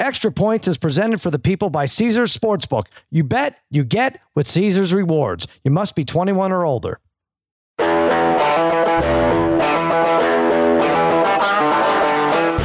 Extra Points is presented for the people by Caesars Sportsbook. You bet, you get with Caesars Rewards. You must be 21 or older.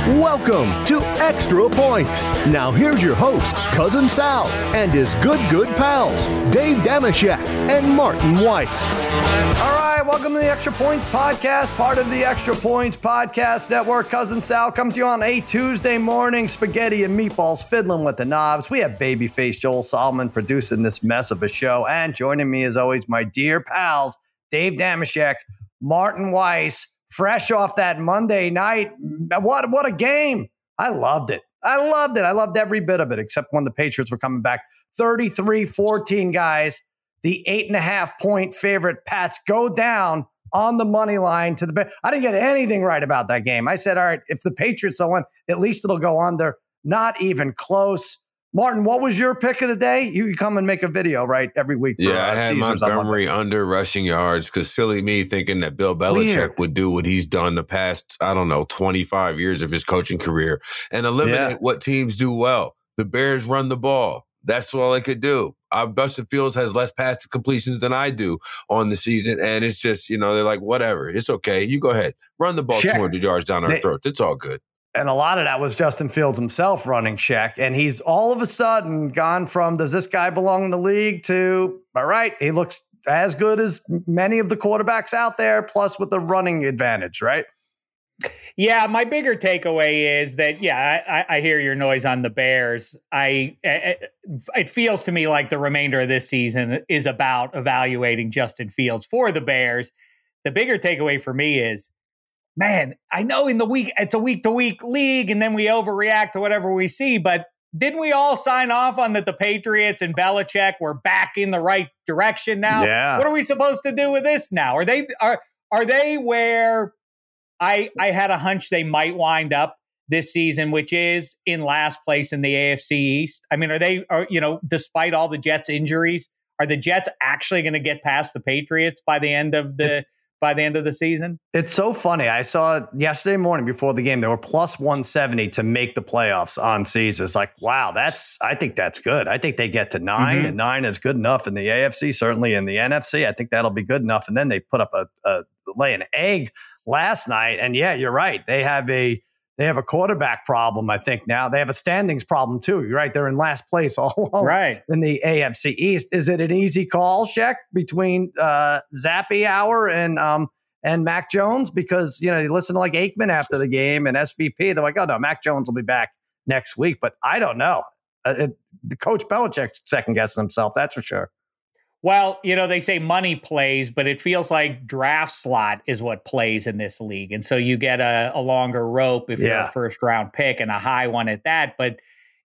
Welcome to Extra Points. Now here's your host, Cousin Sal, and his good, good pals, Dave Dameshek and Martin Weiss. All right, welcome to the Extra Points Podcast, part of the Extra Points Podcast Network. Cousin Sal come to you on a Tuesday morning, spaghetti and meatballs, fiddling with the knobs. We have babyface Joel Solomon producing this mess of a show, and joining me as always, my dear pals, Dave Dameshek, Martin Weiss, fresh off that Monday night. What what a game! I loved it. I loved it. I loved every bit of it, except when the Patriots were coming back. 33 14, guys. The eight and a half point favorite Pats go down on the money line to the. I didn't get anything right about that game. I said, all right, if the Patriots don't win, at least it'll go under. Not even close. Martin, what was your pick of the day? You, come and make a video, right, every week. For, yeah, I uh, had Caesars Montgomery under rushing yards because silly me thinking that Bill Belichick Weird. would do what he's done the past, I don't know, 25 years of his coaching career and eliminate yeah. what teams do well. The Bears run the ball. That's all I could do. Uh, Justin Fields has less pass completions than I do on the season, and it's just you know they're like whatever, it's okay. You go ahead, run the ball Check. 200 yards down our they, throat. It's all good and a lot of that was Justin Fields himself running check. And he's all of a sudden gone from does this guy belong in the league to all right, he looks as good as many of the quarterbacks out there, plus with the running advantage, right? Yeah, my bigger takeaway is that yeah, I, I hear your noise on the Bears. I, I, it feels to me like the remainder of this season is about evaluating Justin Fields for the Bears. The bigger takeaway for me is man, I know in the week it's a week to week league and then we overreact to whatever we see, but didn't we all sign off on that the Patriots and Belichick were back in the right direction now? Yeah. What are we supposed to do with this now? Are they are are they where I I had a hunch they might wind up this season, which is in last place in the AFC East? I mean, are they are you know, despite all the Jets injuries, are the Jets actually going to get past the Patriots by the end of the by the end of the season? It's so funny. I saw yesterday morning before the game. They were plus 170 to make the playoffs on Caesars. Like, wow, that's, I think that's good. I think they get to 9 mm-hmm. and nine is good enough in the AFC, certainly in the NFC. I think that'll be good enough. And then they put up a, a lay an egg last night. And yeah, you're right. They have a, they have a quarterback problem, I think now. They have a standings problem too. You're right. They're in last place all along right. in the AFC East. Is it an easy call, Sheck, between uh, Zappe Hour and um, and Mac Jones? Because, you know, you listen to like Aikman after the game and SVP, they're like, oh no, Mac Jones will be back next week. But I don't know. Uh, it, the coach Belichick second guessing himself, that's for sure. Well, you know, they say money plays, but it feels like draft slot is what plays in this league. And so you get a, a longer rope if yeah. you're a first round pick and a high one at that. But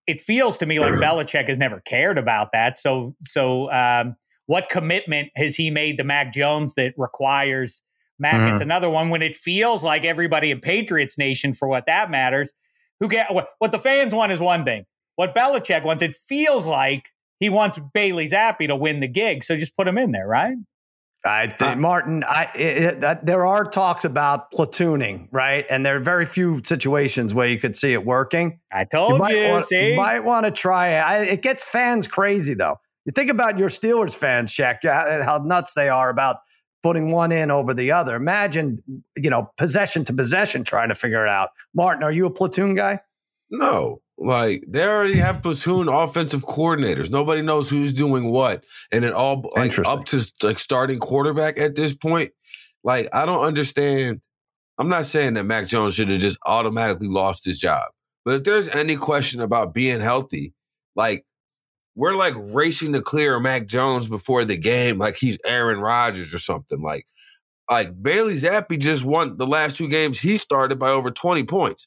it feels to me like Belichick has never cared about that. So, so um, what commitment has he made to Mac Jones that requires Mac? Mm-hmm. It's another one when it feels like everybody in Patriots Nation, for what that matters, who get what, what the fans want is one thing. What Belichick wants, it feels like he wants Bailey Zappe to win the gig. So just put him in there, right? I think, uh, Martin, I, it, it, there are talks about platooning, right? And there are very few situations where you could see it working. I told you, might you, want, you might want to try it. I, it gets fans crazy, though. You think about your Steelers fans, Sheck, how nuts they are about putting one in over the other. Imagine, you know, possession to possession trying to figure it out. Martin, are you a platoon guy? No, like they already have platoon offensive coordinators. Nobody knows who's doing what, and it all like up to like starting quarterback at this point. Like I don't understand. I'm not saying that Mac Jones should have just automatically lost his job, but if there's any question about being healthy, like we're like racing to clear Mac Jones before the game, like he's Aaron Rodgers or something. Like like Bailey Zappe just won the last two games he started by over 20 points.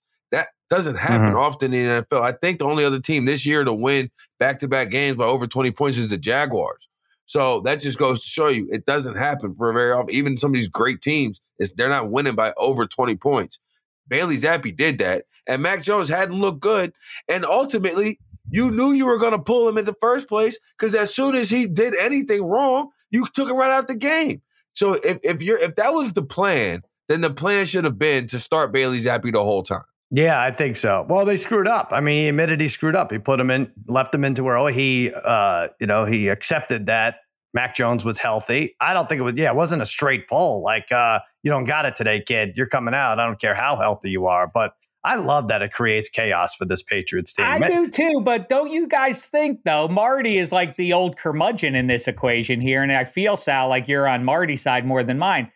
Doesn't happen mm-hmm. often in the NFL. I think the only other team this year to win back to back games by over 20 points is the Jaguars. So that just goes to show you it doesn't happen for a very often. Even some of these great teams, they're not winning by over 20 points. Bailey Zappe did that, and Mac Jones hadn't looked good. And ultimately, you knew you were going to pull him in the first place because as soon as he did anything wrong, you took it right out the game. So if if you're if that was the plan, then the plan should have been to start Bailey Zappe the whole time. Yeah, I think so. Well, they screwed up. I mean, he admitted he screwed up. He put him in, left him into where oh, he, uh, you know, he accepted that Mac Jones was healthy. I don't think it was. Yeah, it wasn't a straight pull. Like, uh, you don't got it today, kid. You're coming out. I don't care how healthy you are, but I love that it creates chaos for this Patriots team. I do too, but don't you guys think though Marty is like the old curmudgeon in this equation here, and I feel Sal like you're on Marty's side more than mine.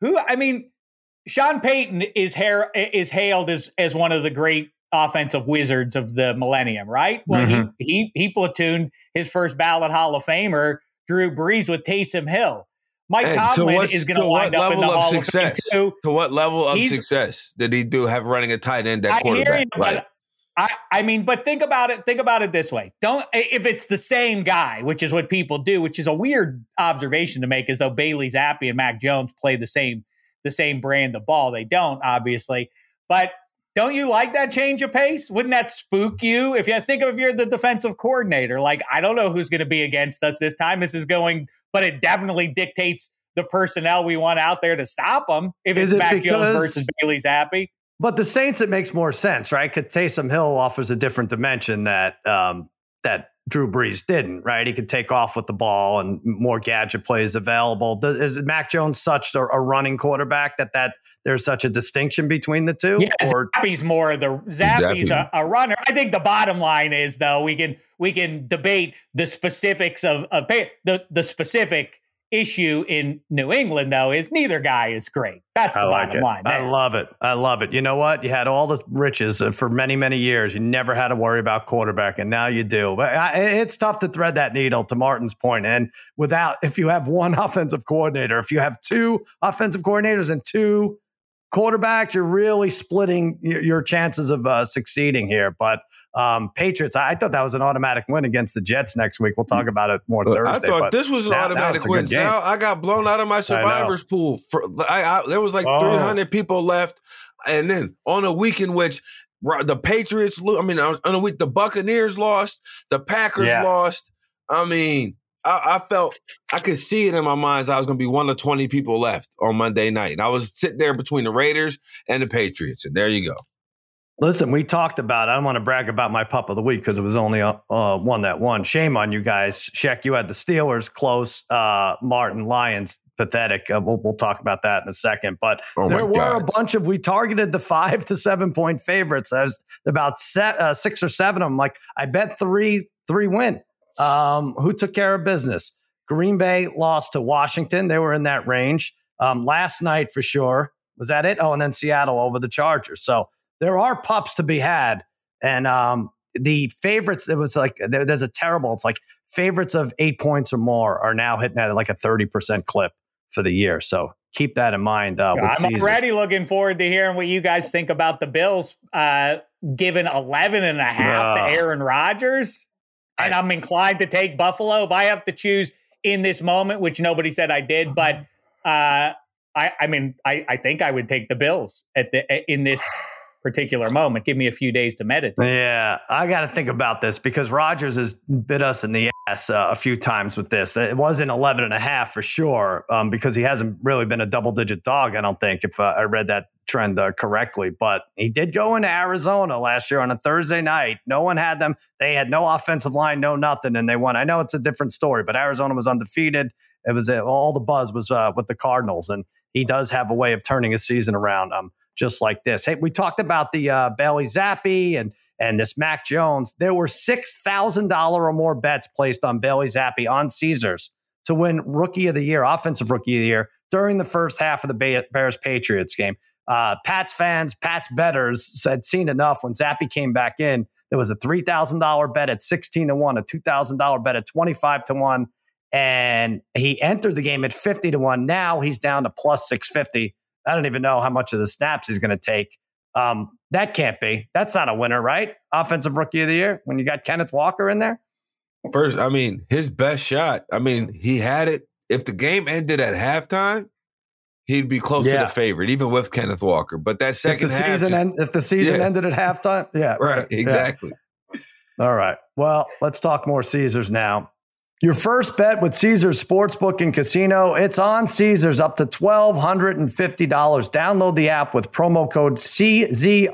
Who I mean, Sean Payton is hair is hailed as as one of the great offensive wizards of the millennium, right? Well, mm-hmm. he he he platooned his first ballot Hall of Famer Drew Brees with Taysom Hill. Mike and Tomlin is going to wind up in the Hall success, of Fame too. To what level of He's, success did he do have running a tight end at quarterback? You, right. I, I mean, but think about it. Think about it this way: don't if it's the same guy, which is what people do, which is a weird observation to make, as though Bailey Zappe and Mac Jones play the same the same brand of ball. They don't, obviously, but don't you like that change of pace? Wouldn't that spook you? If you think of if you're the defensive coordinator, like I don't know who's going to be against us this time. This is going but it definitely dictates the personnel we want out there to stop them. If it's it Mac because, Jones versus Bailey Zappe. But the Saints, it makes more sense, right? Because Taysom Hill offers a different dimension that um, that Drew Brees didn't, right? He could take off with the ball and more gadget plays available. Does, is Mac Jones such a, a, running quarterback that that there's such a distinction between the two? Yeah, or Zappe's more the Zappe's a, a, runner. I think the bottom line is though we can we can debate the specifics of, of the the specific issue in New England, though, is neither guy is great. That's the I like bottom it. line. There. I love it. I love it. You know what? You had all the riches for many, many years. You never had to worry about quarterback, and now you do. But it's tough to thread that needle. To Martin's point, and without, if you have one offensive coordinator, if you have two offensive coordinators and two quarterbacks, you're really splitting your chances of uh, succeeding here. But um, Patriots, I, I, thought that was an automatic win against the Jets next week. We'll talk about it more Thursday. I thought this was an now, automatic now win. Sal, I got blown out of my survivors pool. For, I, I, there was like oh. 300 people left. And then on a week in which the Patriots, I mean, on a week, the Buccaneers lost, the Packers yeah. lost. I mean, I, I, felt I could see it in my mind. I was going to be one of 20 people left on Monday night. And I was sitting there between the Raiders and the Patriots. And there you go. Listen, we talked about. I don't want to brag about my pup of the week because it was only uh, uh, one that won. Shame on you guys. Sheck, you had the Steelers close. Uh, Martin Lions pathetic. Uh, we'll, we'll talk about that in a second. But oh there were God. a bunch of we targeted the five to seven point favorites as about set, uh, six or seven of them. Like I bet three three win. Um, who took care of business? Green Bay lost to Washington. They were in that range um, last night for sure. Was that it? Oh, and then Seattle over the Chargers. So there are pups to be had. And um, the favorites, it was like there, there's a terrible. It's like favorites of eight points or more are now hitting at like a thirty percent clip for the year. So keep that in mind. Uh, I'm season. already looking forward to hearing what you guys think about the Bills uh, giving 11 and a half uh, to Aaron Rodgers. And I, I'm inclined to take Buffalo if I have to choose in this moment, which nobody said I did. But uh, I, I mean, I, I think I would take the Bills at the in this particular moment. Give me a few days to meditate. Yeah, I got to think about this because Rodgers has bit us in the ass uh, a few times with this. It wasn't 11 and a half for sure um, because he hasn't really been a double digit dog, I don't think, if uh, I read that trend uh, correctly. But he did go into Arizona last year on a Thursday night. No one had them. They had no offensive line, no nothing, and they won. I know it's a different story, but Arizona was undefeated. It was uh, all the buzz was uh, with the Cardinals, and he does have a way of turning his season around. Um, just like this. Hey, we talked about the uh, Bailey Zappe and and this Mac Jones. There were six thousand dollar or more bets placed on Bailey Zappe on Caesars to win Rookie of the Year, Offensive Rookie of the Year during the first half of the Bears Patriots game. Uh, Pats fans, Pats betters had seen enough when Zappe came back in. There was a three thousand dollar bet at sixteen to one, a two thousand dollar bet at twenty five to one, and he entered the game at fifty to one. Now he's down to plus six fifty I don't even know how much of the snaps he's going to take. Um, that can't be. That's not a winner, right? Offensive rookie of the year when you got Kenneth Walker in there. First, I mean, his best shot. I mean, he had it. If the game ended at halftime, he'd be close yeah. to the favorite, even with Kenneth Walker. But that second if the half, season just, end, if the season yeah. ended at halftime, yeah, right, right exactly. Yeah. All right. Well, let's talk more Caesars now. Your first bet with Caesars Sportsbook and Casino, it's on Caesars up to $1,250. Download the app with promo code CZRFULL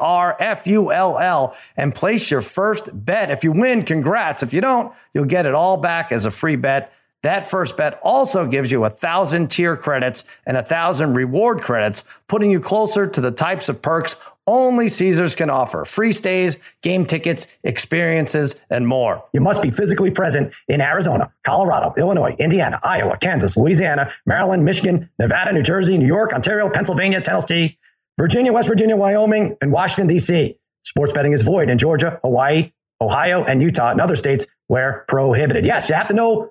and place your first bet. If you win, congrats. If you don't, you'll get it all back as a free bet. That first bet also gives you a thousand tier credits and a thousand reward credits, putting you closer to the types of perks only Caesars can offer free stays, game tickets, experiences, and more. You must be physically present in Arizona, Colorado, Illinois, Indiana, Iowa, Kansas, Louisiana, Maryland, Michigan, Nevada, New Jersey, New York, Ontario, Pennsylvania, Tennessee, Virginia, West Virginia, Wyoming, and Washington, D.C. Sports betting is void in Georgia, Hawaii, Ohio, and Utah, and other states where prohibited. Yes, you have to know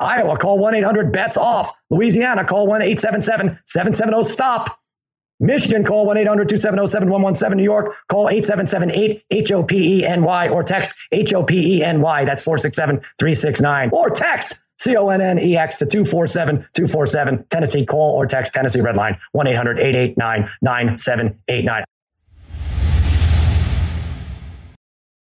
Iowa, call 1 800 bets off. Louisiana, call 1 877 770 stop. Michigan, call 1 800 270 7117. New York, call 877 8 H O P E N Y or text H O P E N Y. That's 467 369. Or text C O N N E X to 247 247. Tennessee, call or text Tennessee Redline 1 800 889 9789.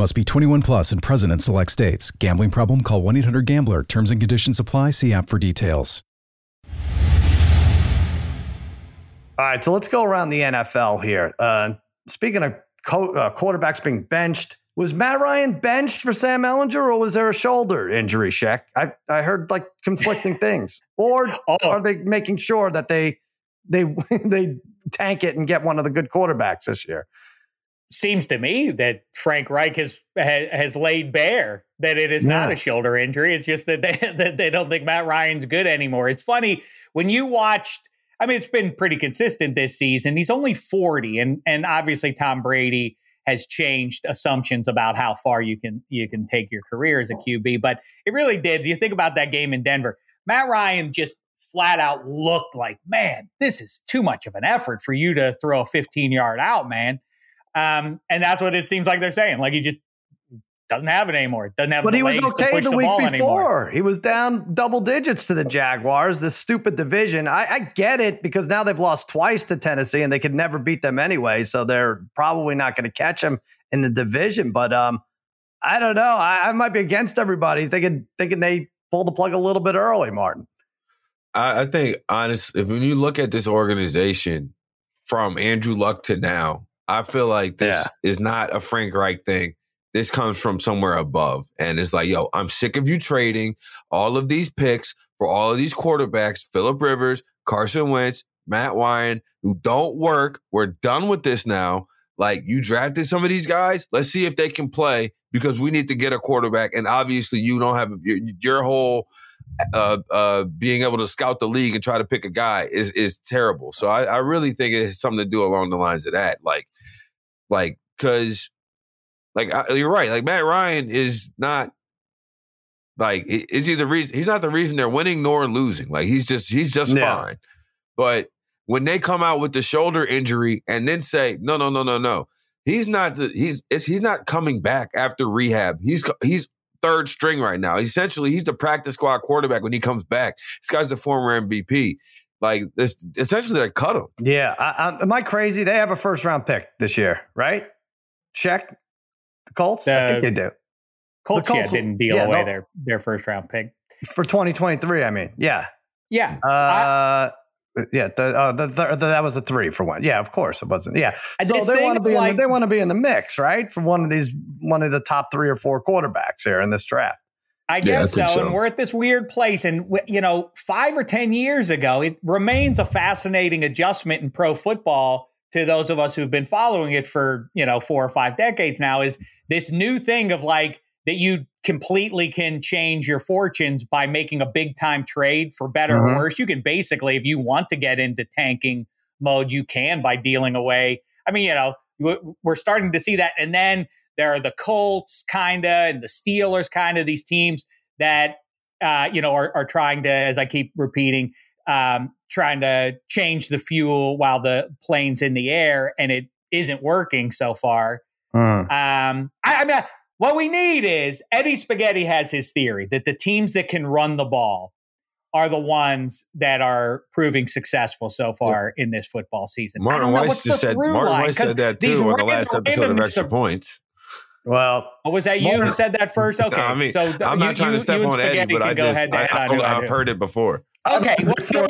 Must be 21 plus and present in select states. Gambling problem? Call 1 800 GAMBLER. Terms and conditions apply. See app for details. All right, so let's go around the NFL here. Uh, speaking of co- uh, quarterbacks being benched, was Matt Ryan benched for Sam Ehlinger, or was there a shoulder injury? Sheck. I I heard like conflicting things, or oh. are they making sure that they they they tank it and get one of the good quarterbacks this year? Seems to me that Frank Reich has has laid bare that it is yeah. not a shoulder injury. It's just that they that they don't think Matt Ryan's good anymore. It's funny when you watched. I mean, it's been pretty consistent this season. He's only forty, and and obviously Tom Brady has changed assumptions about how far you can you can take your career as a QB. But it really did. You think about that game in Denver. Matt Ryan just flat out looked like, man, this is too much of an effort for you to throw a 15 yard out, man. Um, and that's what it seems like they're saying. Like he just doesn't have it anymore. Doesn't have. But he was okay the, the week before. Anymore. He was down double digits to the Jaguars. This stupid division. I, I, get it because now they've lost twice to Tennessee and they could never beat them anyway. So they're probably not going to catch them in the division. But um, I don't know. I, I, might be against everybody thinking thinking they pulled the plug a little bit early, Martin. I, I think honestly, if when you look at this organization from Andrew Luck to now, I feel like this yeah. is not a Frank Reich thing. This comes from somewhere above. And it's like, yo, I'm sick of you trading all of these picks for all of these quarterbacks, Philip Rivers, Carson Wentz, Matt Ryan, who don't work. We're done with this now. Like you drafted some of these guys. Let's see if they can play because we need to get a quarterback. And obviously, you don't have your, your whole uh, uh, being able to scout the league and try to pick a guy is is terrible. So I, I really think it has something to do along the lines of that. Like like, cause like I, you're right. Like Matt Ryan is not like is he the reason? He's not the reason they're winning nor losing. Like he's just he's just yeah. fine. But when they come out with the shoulder injury and then say no no no no no, he's not the he's he's not coming back after rehab. He's he's third string right now. Essentially, he's the practice squad quarterback when he comes back. This guy's the former MVP. Like this, essentially, they cut him. Yeah, I, I, am I crazy? They have a first round pick this year, right? Check the Colts. I think they do. Colts, the Colts yeah, didn't deal yeah, away their their first round pick for 2023. I mean, yeah, yeah, uh, I, yeah. The, uh, the, the, that was a three for one. Yeah, of course it wasn't. Yeah, so they want to be like, in the, they want to be in the mix, right? For one of these, one of the top three or four quarterbacks here in this draft. I guess yeah, I so. so. And we're at this weird place. And, you know, five or 10 years ago, it remains a fascinating adjustment in pro football to those of us who've been following it for, you know, four or five decades now is this new thing of like, that you completely can change your fortunes by making a big time trade for better mm-hmm. or worse. You can basically, if you want to get into tanking mode, you can by dealing away. I mean, you know, we're starting to see that. And then there are the Colts, kind of, and the Steelers, kind of, these teams that, uh, you know, are, are trying to, as I keep repeating, um, trying to change the fuel while the plane's in the air, and it isn't working so far. Mm. Um, I, I mean, what we need is Eddie Spaghetti has his theory that the teams that can run the ball are the ones that are proving successful so far yeah. in this football season. Martin Weiss just said Martin Weiss said that too on the last episode of Extra Points. Well, oh, was that you Martin, who said that first? Okay, no, I mean, so I'm not trying you, to step on Eddie, but I just I, have heard it before. Okay, what's the,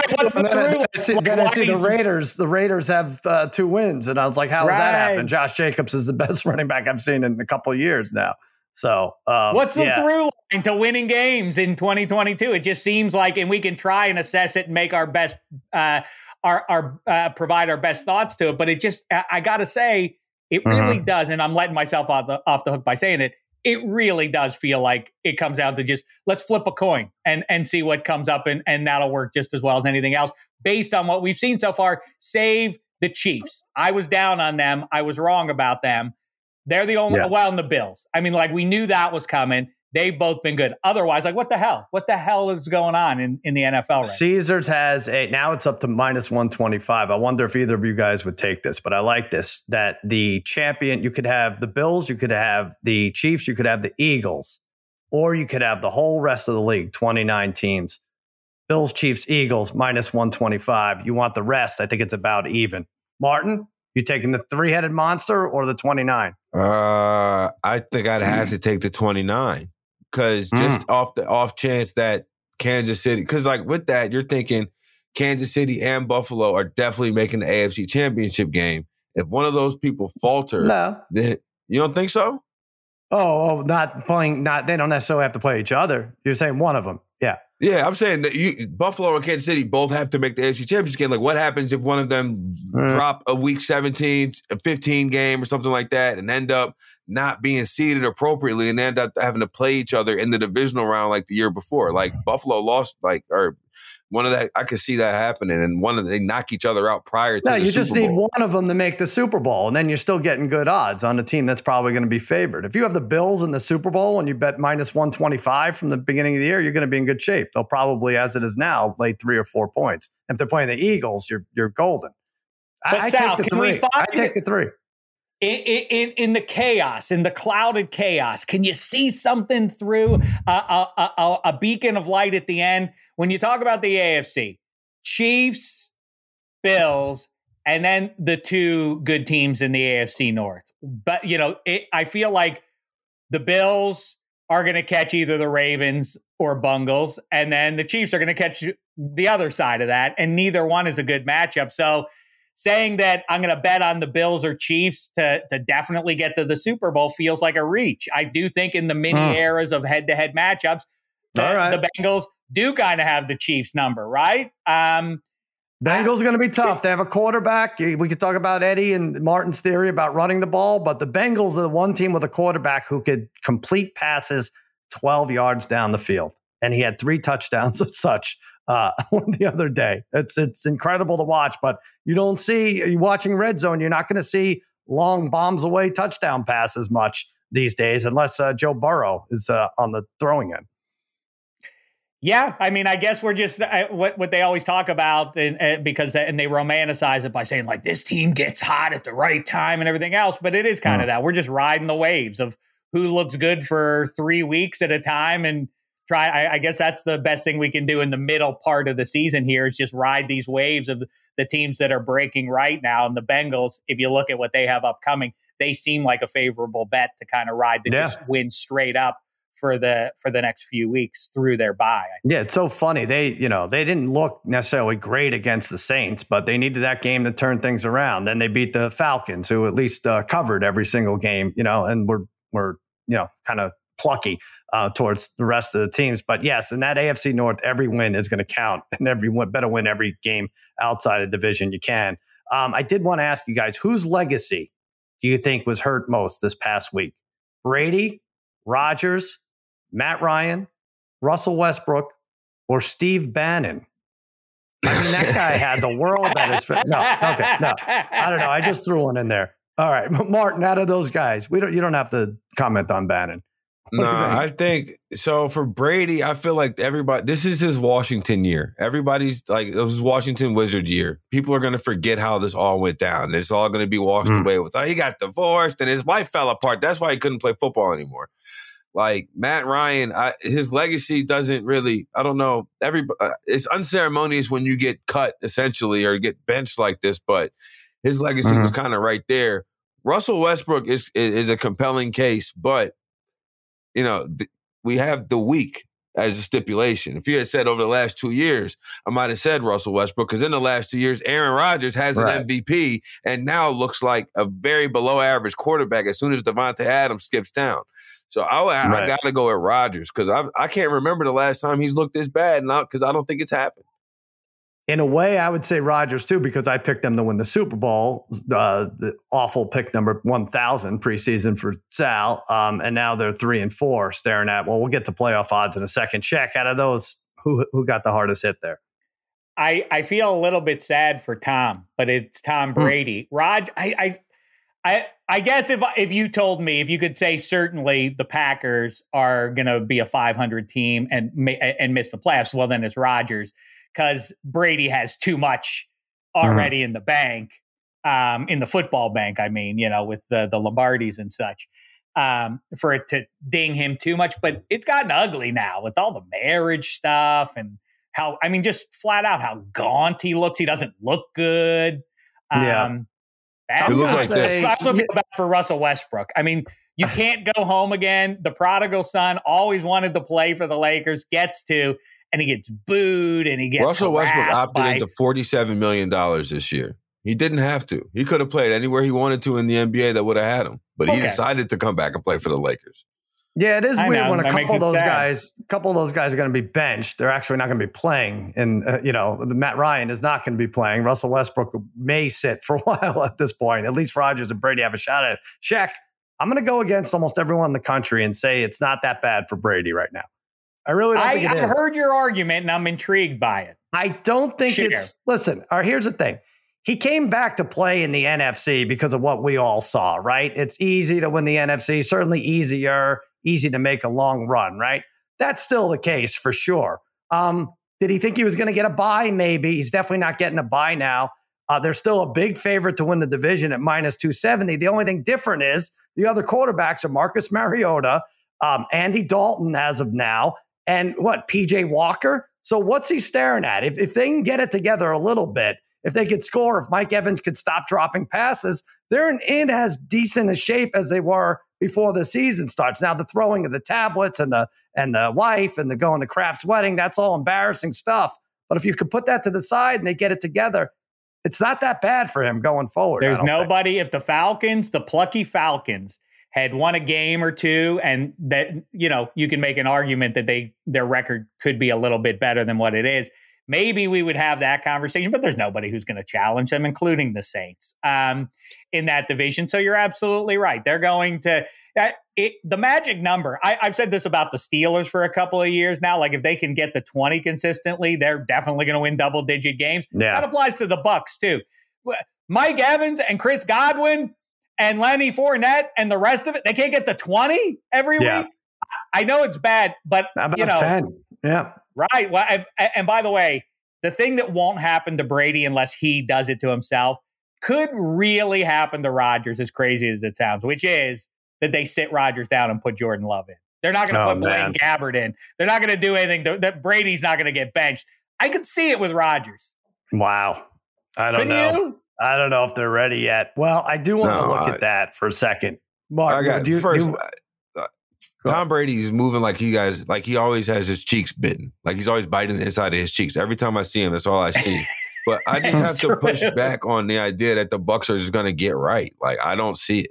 through? Then I see the Raiders. The Raiders have uh, two wins, and I was like, "How right. does that happen?" Josh Jacobs is the best running back I've seen in a couple years now. So, um, what's the yeah. through line to winning games in 2022? It just seems like, and we can try and assess it and make our best, uh, our our uh, provide our best thoughts to it. But it just, I, I got to say, it really mm-hmm. does, and I'm letting myself off the off the hook by saying it. It really does feel like it comes down to just let's flip a coin and and see what comes up and and that'll work just as well as anything else based on what we've seen so far. Save the chiefs. I was down on them. I was wrong about them. They're the only yeah. well in the bills. I mean like we knew that was coming they've both been good. Otherwise, like what the hell? What the hell is going on in, in the NFL right Caesars has a now it's up to minus 125. I wonder if either of you guys would take this, but I like this that the champion, you could have the Bills, you could have the Chiefs, you could have the Eagles, or you could have the whole rest of the league, 29 teams. Bills, Chiefs, Eagles, minus 125. You want the rest. I think it's about even. Martin, you taking the three headed monster or the 29? Uh, I think I'd have to take the 29 because just mm. off the off chance that Kansas City, because like with that, you're thinking Kansas City and Buffalo are definitely making the AFC Championship game. If one of those people falter, no, then you don't think so? Oh, oh, not playing. Not they don't necessarily have to play each other. You're saying one of them, yeah. Yeah, I'm saying that you, Buffalo and Kansas City both have to make the AFC Championship game. Like, what happens if one of them mm. drop a Week 17, 15 game or something like that, and end up not being seeded appropriately, and end up having to play each other in the divisional round like the year before? Like Buffalo lost, like or one of that I could see that happening, and one of they knock each other out prior to. No, you Super just Bowl. need one of them to make the Super Bowl, and then you're still getting good odds on a team that's probably going to be favored. If you have the Bills in the Super Bowl and you bet minus one twenty five from the beginning of the year, you're going to be in good shape. They'll probably, as it is now, lay three or four points. If they're playing the Eagles, you're you're golden. But I, Sal, take the three. I take the three. In, in, in, the chaos, in the clouded chaos, can you see something through a, a, a, a beacon of light at the end? When you talk about the AFC, Chiefs, Bills, and then the two good teams in the AFC North. But, you know, it, I feel like the Bills are going to catch either the Ravens or Bungles, and then the Chiefs are going to catch the other side of that, and neither one is a good matchup. So, saying that I'm going to bet on the Bills or Chiefs to to definitely get to the Super Bowl feels like a reach. I do think in the many eras of head to head matchups, the, the Bengals do kind of have the Chiefs number, right? Um, Bengals are going to be tough. They have a quarterback. We could talk about Eddie and Martin's theory about running the ball, but the Bengals are the one team with a quarterback who could complete passes 12 yards down the field. And he had three touchdowns of such uh, the other day. It's it's incredible to watch, but you don't see you watching red zone. You're not going to see long bombs away touchdown passes much these days, unless uh, Joe Burrow is uh, on the throwing end. Yeah, I mean, I guess we're just uh, what what they always talk about, and, uh, because and they romanticize it by saying like this team gets hot at the right time and everything else. But it is kind of that we're just riding the waves of who looks good for three weeks at a time and try. I, I, guess that's the best thing we can do in the middle part of the season here is just ride these waves of the teams that are breaking right now. And the Bengals, if you look at what they have upcoming, they seem like a favorable bet to kind of ride the yeah. just win straight up for the for the next few weeks through their bye. Yeah, it's so funny. They, you know, they didn't look necessarily great against the Saints, but they needed that game to turn things around. Then they beat the Falcons, who at least uh, covered every single game, you know, and were were you know kind of plucky uh, towards the rest of the teams. But yes, in that AFC North, every win is going to count, and everyone better win every game outside of division you can. Um, I did want to ask you guys, whose legacy do you think was hurt most this past week? Brady, Rodgers, Matt Ryan, Russell Westbrook, or Steve Bannon? I mean, that guy had the world at his feet. No, okay, no, I don't know. I just threw one in there. All right, Martin, out of those guys, we don't. You don't have to comment on Bannon. No, I think so. For Brady, I feel like everybody. This is his Washington year. Everybody's like it was Washington Wizard year. People are going to forget how this all went down. It's all going to be washed mm. away with. Oh, he got divorced and his life fell apart. That's why he couldn't play football anymore. Like Matt Ryan, I, his legacy doesn't really. I don't know. Every uh, it's unceremonious when you get cut essentially or get benched like this, but his legacy mm-hmm. was kind of right there. Russell Westbrook is, is a compelling case, but you know, th- we have the week as a stipulation. If you had said over the last two years, I might have said Russell Westbrook because in the last two years, Aaron Rodgers has an. MVP and now looks like a very below average quarterback as soon as Davante Adams skips down. So I, I, right. I got to go at Rodgers because I I can't remember the last time he's looked this bad, not because I don't think it's happened in a way, I would say Rodgers too, because I picked them to win the Super Bowl. Uh, the awful pick number 1,000 preseason for Sal. Um, and now they're three and four, staring at, well, we'll get to playoff odds in a second. Sheck out of those, who, who got the hardest hit there? I, I feel a little bit sad for Tom, but it's Tom hmm. Brady. Hmm. Rod, I, I, I, I guess if if you told me if you could say certainly the Packers are going to be a 500 team and and miss the playoffs, well then it's Rodgers because Brady has too much mm-hmm. already mm-hmm. in the bank, um, in the football bank. I mean, you know, with the the Lombardis and such, um, for it to ding him too much. But it's gotten ugly now with all the marriage stuff and how I mean, just flat out how gaunt he looks. He doesn't look good. Um, yeah. He looks like say, this. I feel bad for Russell Westbrook. I mean, you can't go home again. The prodigal son always wanted to play for the Lakers, gets to, and he gets booed and he gets Russell Westbrook opted by, into forty seven million dollars this year. He didn't have to. He could have played anywhere he wanted to in the NBA that would have had him, but he okay. decided to come back and play for the Lakers. Yeah, it is I weird know, when a couple of those sad. guys, a couple of those guys are going to be benched. They're actually not going to be playing, and uh, you know, Matt Ryan is not going to be playing. Russell Westbrook may sit for a while at this point. At least Rodgers and Brady have a shot at it. Sheck, I'm going to go against almost everyone in the country and say it's not that bad for Brady right now. I really don't I, think it I've is. heard your argument and I'm intrigued by it. I don't think Share. it's listen, or here's the thing. He came back to play in the NFC because of what we all saw, right? It's easy to win the NFC, certainly easier, easy to make a long run, right? That's still the case for sure. Um, did he think he was going to get a buy? Maybe. He's definitely not getting a buy now. Uh, they're still a big favorite to win the division at minus 270. The only thing different is the other quarterbacks are Marcus Mariota, um, Andy Dalton as of now, and what PJ Walker. So what's he staring at? If if they can get it together a little bit, if they could score, if Mike Evans could stop dropping passes, they're in, in as decent a shape as they were before the season starts. Now the throwing of the tablets and the and the wife and the going to Kraft's wedding, that's all embarrassing stuff. But if you could put that to the side and they get it together, it's not that bad for him going forward. There's nobody. Think. If the Falcons, the plucky Falcons, had won a game or two and that you know you can make an argument that they their record could be a little bit better than what it is maybe we would have that conversation but there's nobody who's going to challenge them including the saints um, in that division so you're absolutely right they're going to uh, it, the magic number I, i've said this about the steelers for a couple of years now like if they can get the 20 consistently they're definitely going to win double digit games yeah. that applies to the bucks too mike evans and chris godwin and Lenny Fournette and the rest of it, they can't get the 20 every yeah. week. I know it's bad, but you know, 10. yeah, right. Well, and, and by the way, the thing that won't happen to Brady unless he does it to himself could really happen to Rodgers, as crazy as it sounds, which is that they sit Rodgers down and put Jordan Love in. They're not going to oh, put Blaine Gabbert in. They're not going to do anything. That Brady's not going to get benched. I could see it with Rodgers. Wow. I don't Couldn't know. You? I don't know if they're ready yet. Well, I do want no, to look I, at that for a second. Mark, I got you, first. You, Tom Brady is moving like he guys like he always has his cheeks bitten. Like he's always biting the inside of his cheeks. Every time I see him, that's all I see. but I just have to push back on the idea that the Bucks are just going to get right. Like I don't see it.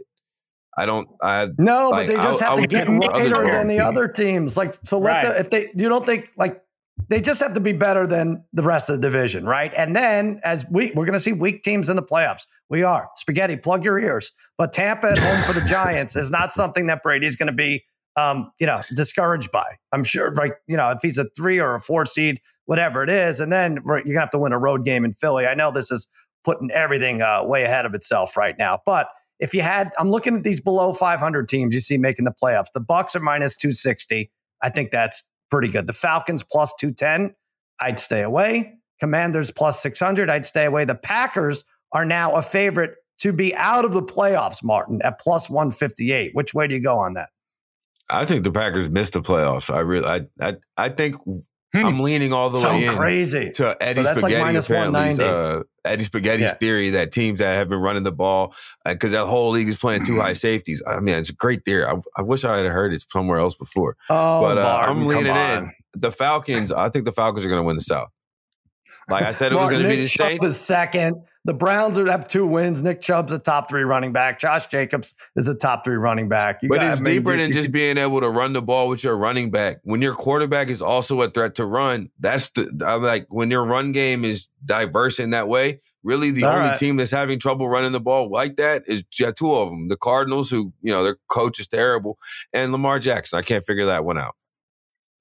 I don't. I no, like, but they just I, have I to get better than the other teams. Like so, let right. the if they you don't think like they just have to be better than the rest of the division, right? And then as we we're going to see weak teams in the playoffs. We are spaghetti. Plug your ears. But Tampa at home for the Giants is not something that Brady's going to be, um, you know, discouraged by. I'm sure, right? You know, if he's a three or a four seed, whatever it is, and then you're gonna have to win a road game in Philly. I know this is putting everything uh, way ahead of itself right now, but if you had, I'm looking at these below 500 teams you see making the playoffs. The Bucks are minus 260. I think that's pretty good. The Falcons plus 210. I'd stay away. Commanders plus 600. I'd stay away. The Packers are now a favorite to be out of the playoffs, Martin, at plus 158. Which way do you go on that? I think the Packers missed the playoffs. I really, I, I, I think Hmm. I'm leaning all the so way in crazy to Eddie so Spaghetti like apparently. Uh, Eddie Spaghetti's yeah. theory that teams that have been running the ball because uh, that whole league is playing two high safeties. I mean, it's a great theory. I, I wish I had heard it somewhere else before. Oh, but uh, Martin, I'm leaning in. The Falcons. I think the Falcons are going to win the South. Like I said, it was going to be the Saints. The second. The Browns have two wins. Nick Chubb's a top three running back. Josh Jacobs is a top three running back. You but it's deeper than just being able to run the ball with your running back. When your quarterback is also a threat to run, that's the like when your run game is diverse in that way. Really, the All only right. team that's having trouble running the ball like that is yeah, two of them: the Cardinals, who you know their coach is terrible, and Lamar Jackson. I can't figure that one out.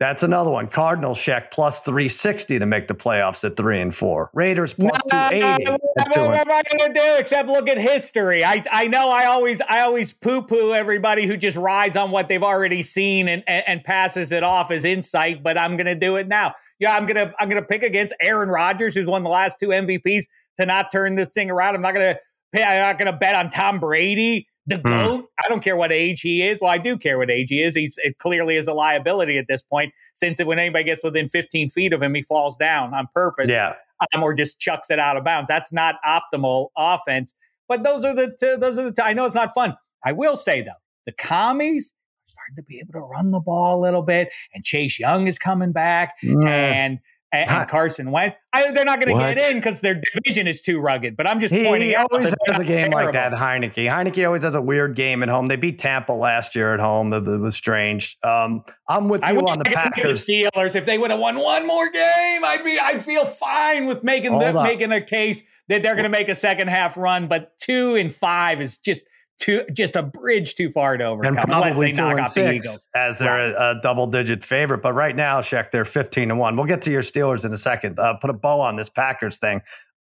That's another one. Cardinals check plus 360 to make the playoffs at three and four. Raiders plus 280. What am I going to do except look at history? I, I know I always I always poo poo everybody who just rides on what they've already seen and, and, and passes it off as insight, but I'm going to do it now. Yeah, I'm gonna I'm gonna pick against Aaron Rodgers, who's won the last two MVPs, to not turn this thing around. I'm not gonna I'm not gonna bet on Tom Brady the hmm. GOAT. I don't care what age he is. Well, I do care what age he is. He's it clearly is a liability at this point, since when anybody gets within 15 feet of him, he falls down on purpose. Yeah. Um, or just chucks it out of bounds. That's not optimal offense. But those are the t- those are the. T- I know it's not fun. I will say though, the commies are starting to be able to run the ball a little bit, and Chase Young is coming back, mm. and and, and Carson Wentz. I, they're not going to get in because their division is too rugged. But I'm just he, pointing he out. always has a game terrible. like that, Heinicke. Heinicke always has a weird game at home. They beat Tampa last year at home. It, it was strange. Um, I'm with you I on the Packers. The Steelers. If they would have won one more game, I'd be. I'd feel fine with making the, making a case that they're going to make a second half run. But two and five is just too just a bridge too far to overcome. And probably two and six the as they're right. a, a, double digit favorite. But right now, Sheck, they're fifteen and one. We'll get to your Steelers in a second. Uh, put a bow on this Packers thing.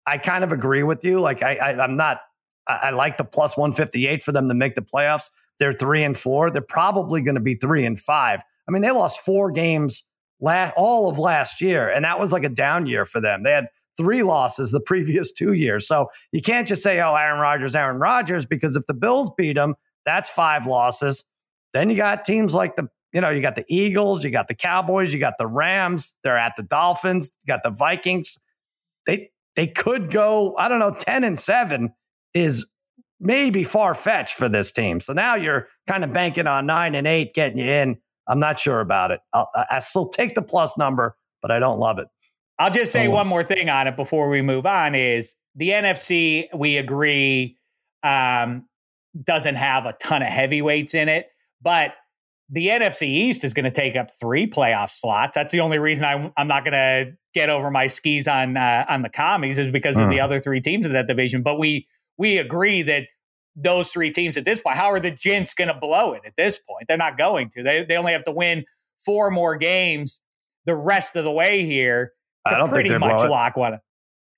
I kind of agree with you. Like I, I am not. I, I like the plus one fifty eight for them to make the playoffs. They're three and four. They're probably going to be three and five. I mean, they lost four games last all of last year, and that was like a down year for them. They had three losses the previous two years. So you can't just say, oh, Aaron Rodgers, Aaron Rodgers, because if the Bills beat them, that's five losses. Then you got teams like the, you know, you got the Eagles, you got the Cowboys, you got the Rams, they're at the Dolphins, you got the Vikings. They they could go, I don't know, 10 and 7 is maybe far fetched for this team. So now you're kind of banking on 9 and 8 getting you in. I'm not sure about it. I'll, I still take the plus number, but I don't love it. I'll just say oh. one more thing on it before we move on is the NFC, we agree, um, doesn't have a ton of heavyweights in it, but the NFC East is going to take up three playoff slots. That's the only reason I'm, I'm not going to get over my skis on uh, on the commies is because of the other three teams in that division. But we we agree that those three teams at this point, how are the Gents going to blow it at this point? They're not going to. They they only have to win four more games the rest of the way here I don't think they much blow lock one.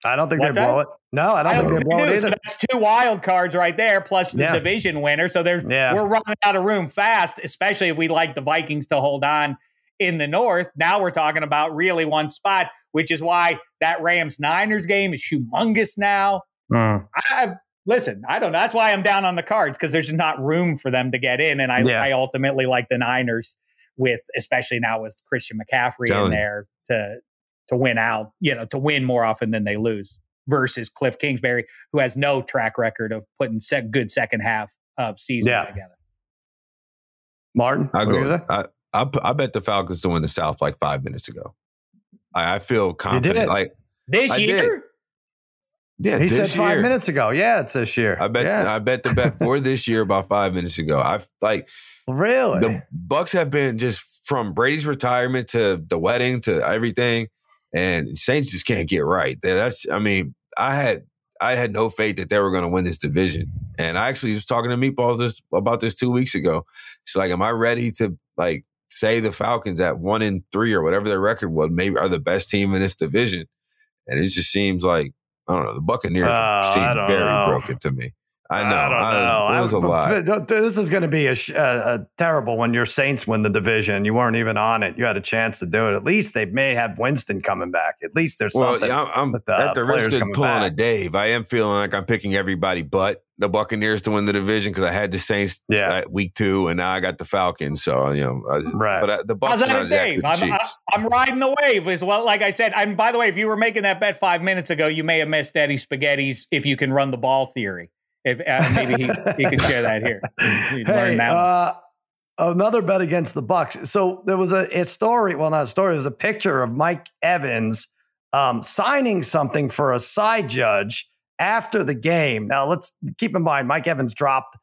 I don't think What's they blow that? it. No, I don't, I don't think they blow it either. So that's two wild cards right there, plus the yeah. division winner. So there's yeah. we're running out of room fast, especially if we like the Vikings to hold on in the North. Now we're talking about really one spot, which is why that Rams Niners game is humongous now. Mm. I listen, I don't know. That's why I'm down on the cards because there's not room for them to get in. And I, yeah. I ultimately like the Niners with, especially now with Christian McCaffrey Telling. in there to to win out, you know, to win more often than they lose versus Cliff Kingsbury, who has no track record of putting set good second half of seasons yeah. together. Martin, I go. I, I, I bet the Falcons to win the South like five minutes ago. I, I feel confident. Like this I year. Did. Yeah, he said five year. minutes ago. Yeah, it's this year. I bet. Yeah. I bet the bet for this year about five minutes ago. I've like really the Bucks have been just from Brady's retirement to the wedding to everything, and Saints just can't get right. That's. I mean, I had I had no faith that they were going to win this division, and I actually was talking to Meatballs this about this two weeks ago. It's like, am I ready to like say the Falcons at one in three or whatever their record was, maybe are the best team in this division? And it just seems like I don't know. The Buccaneers uh, seem very know. broken to me. I know. I don't know. it was a lot. This is going to be a, a, a, terrible when your Saints win the division. You weren't even on it. You had a chance to do it. At least they may have Winston coming back. At least there's well, something. Yeah, I'm, the at the risk of pulling back. a Dave. I am feeling like I'm picking everybody but the Buccaneers to win the division because I had the Saints yeah. at week two, and now I got the Falcons. So you know, right? But uh, the Bucks are not exactly I'm, I, I'm, riding the wave as well. Like I said, I'm. By the way, if you were making that bet five minutes ago, you may have missed Eddie Spaghetti's "if you can run the ball" theory. If uh, maybe he, he can share that here. hey, uh, another bet against the Bucks. So there was a, a, story. Well, not a story. There was a picture of Mike Evans um, signing something for a side judge after the game. Now let's keep in mind, Mike Evans dropped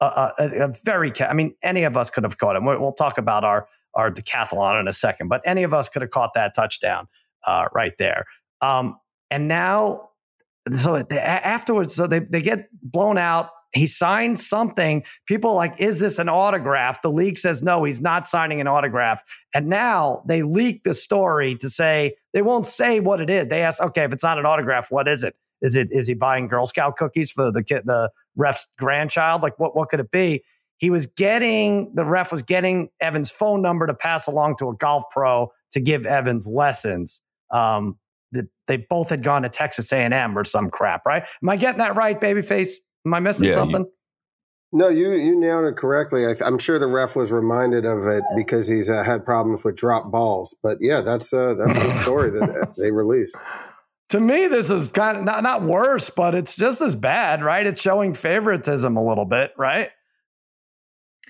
a, a, a very. I mean, any of us could have caught him. We'll talk about our our decathlon in a second, but any of us could have caught that touchdown uh, right there. Um, and now so they, afterwards, so they, they get blown out. He signed something. People like, is this an autograph? The league says no, he's not signing an autograph. And now they leak the story to say they won't say what it is. They ask, okay, if it's not an autograph, what is it? Is it is he buying Girl Scout cookies for the kid, the ref's grandchild? Like what what could it be? He was getting the ref was getting Evans' phone number to pass along to a golf pro to give Evans lessons. Um, they both had gone to Texas A&M or some crap, right? Am I getting that right, babyface? Am I missing yeah, something? You, no, you you nailed it correctly. I, am sure the ref was reminded of it because he's uh, had problems with drop balls. But yeah, that's uh, that's the story that they released. To me, this is kind of not not worse, but it's just as bad, right? It's showing favoritism a little bit, right?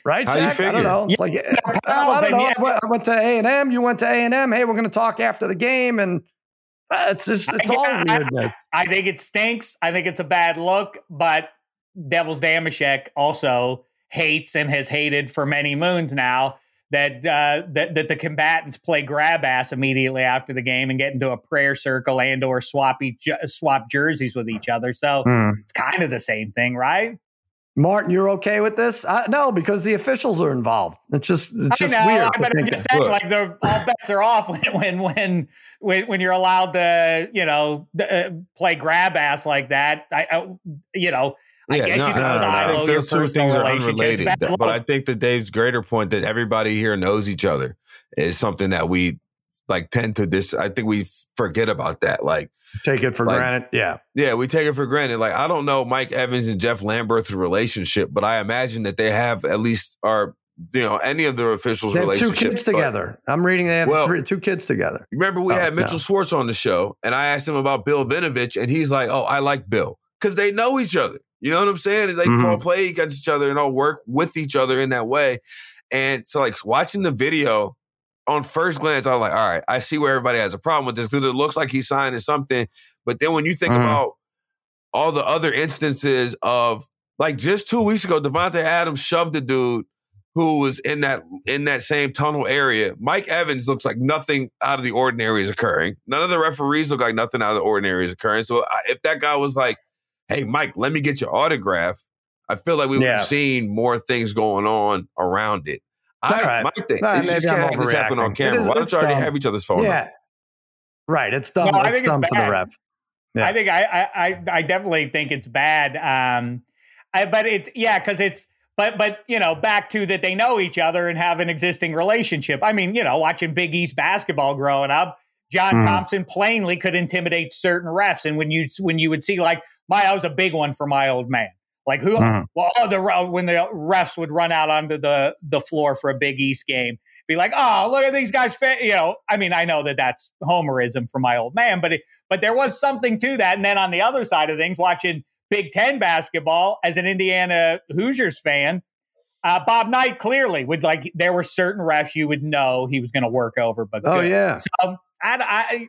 Right, Jack? I don't know. It's yeah. like I, don't know. I went to A and M. You went to A and M. Hey, we're going to talk after the game, and uh, it's just it's all weirdness. I, I, think it stinks. I think it's a bad look, but Devil's Dameshek also hates and has hated for many moons now that uh, that that the combatants play grab ass immediately after the game and get into a prayer circle and or swap each, swap jerseys with each other. So mm. it's kind of the same thing, right? Martin, you're okay with this? Uh, no, because the officials are involved. It's just it's just I know, weird. But I'm just saying, like the all bets are off when when when when, when you're allowed to, you know, uh, play grab ass like that. I, I you know. I yeah, guess no, you can no, silo no, Those two things are unrelated. But I think that Dave's greater point that everybody here knows each other is something that we like tend to this. I think we forget about that. Like Take it for like, granted. Yeah. Yeah, we take it for granted. Like, I don't know Mike Evans and Jeff Lamberth's relationship, but I imagine that they have at least are you know any of their officials they have two kids together i'm reading they have well, three, two kids together remember we oh, had mitchell no. schwartz on the show and i asked him about bill vinovich and he's like oh i like bill because they know each other you know what i'm saying they mm-hmm. all play against each other and all work with each other in that way and so like watching the video on first glance, I was like, all right, I see where everybody has a problem with this because it looks like he's signing something. But then when you think mm. about all the other instances of like just two weeks ago, Davante Adams shoved a dude who was in that in that same tunnel area. Mike Evans looks like nothing out of the ordinary is occurring. None of the referees look like nothing out of the ordinary is occurring. So if that guy was like, "Hey, Mike, let me get your autograph," I feel like we would have seen more things going on around it. I, right. My thing, right, you just can't have this happen on camera. Is, Why don't you already dumb. have each other's phone? Yeah, number? right. It's dumb. No, it's dumb it's for the ref. Yeah. I think I, I I definitely think it's bad. Um, I, but it's yeah, because it's but but you know back to that they know each other and have an existing relationship. I mean, you know, watching Big East basketball growing up, John mm. Thompson plainly could intimidate certain refs, and when you when you would see like my that was a big one for my old man. Like who? Mm-hmm. Well, oh, the when the refs would run out onto the the floor for a Big East game, be like, oh, look at these guys. You know, I mean, I know that that's homerism for my old man, but it, but there was something to that. And then on the other side of things, watching Big Ten basketball as an Indiana Hoosiers fan, uh, Bob Knight clearly would like there were certain refs you would know he was going to work over, but oh good. yeah, so I, I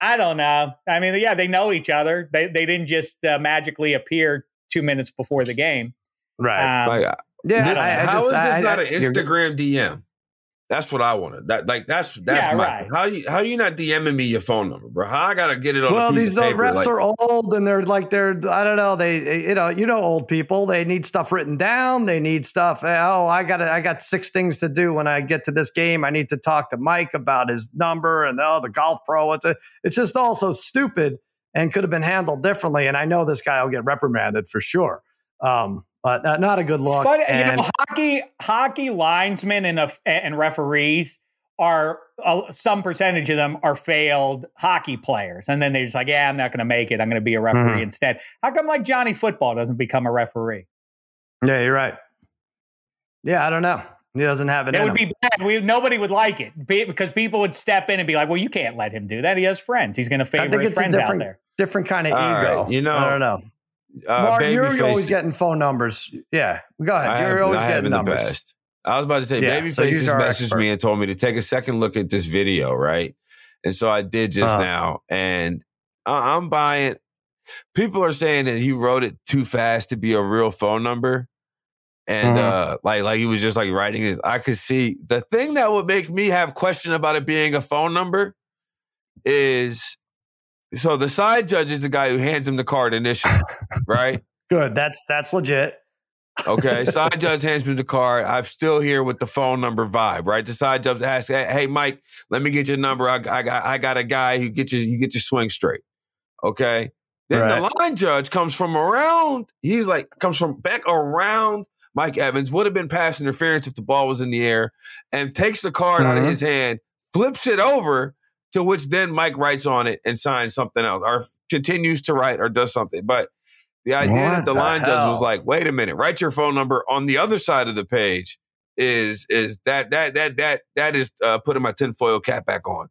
I don't know. I mean, yeah, they know each other. They they didn't just uh, magically appear two minutes before the game, right? Um, like, yeah. This, I, how just, is this I, not an Instagram DM? That's what I wanted. That like that's that's yeah, my, right. how you how you not DMing me your phone number, bro? How I gotta get it on? Well, these uh, refs like, are old and they're like they're I don't know they you know you know old people they need stuff written down they need stuff. Eh, oh, I got I got six things to do when I get to this game. I need to talk to Mike about his number and oh the golf pro. It's a, it's just all so stupid and could have been handled differently. And I know this guy will get reprimanded for sure. Um, but not, not a good look. But and, you know, hockey hockey linesmen and uh, and referees are uh, some percentage of them are failed hockey players, and then they're just like, yeah, I'm not going to make it. I'm going to be a referee mm-hmm. instead. How come like Johnny Football doesn't become a referee? Yeah, you're right. Yeah, I don't know. He doesn't have it. It would him. be bad. We nobody would like it because people would step in and be like, "Well, you can't let him do that. He has friends. He's going to favor his friends out there." Different kind of ego. Right, you know, I don't know. Uh, Mark, you're face. always getting phone numbers. Yeah, go ahead. I you're have, always I getting numbers. The best. I was about to say, yeah, Babyface so just messaged expert. me and told me to take a second look at this video, right? And so I did just uh-huh. now, and I- I'm buying. People are saying that he wrote it too fast to be a real phone number, and uh-huh. uh, like like he was just like writing it. I could see the thing that would make me have question about it being a phone number is so the side judge is the guy who hands him the card initially, right? Good. That's that's legit. okay, side judge hands me the card. I'm still here with the phone number vibe, right? The side judge asks, "Hey, Mike, let me get your number. I, I got I got a guy who get you you get your swing straight." Okay. Then right. the line judge comes from around. He's like comes from back around Mike Evans. Would have been pass interference if the ball was in the air, and takes the card mm-hmm. out of his hand, flips it over, to which then Mike writes on it and signs something else or continues to write or does something. But the idea what that the, the line hell? judge was like, wait a minute, write your phone number on the other side of the page is is that that that that that is uh, putting my tinfoil cap back on.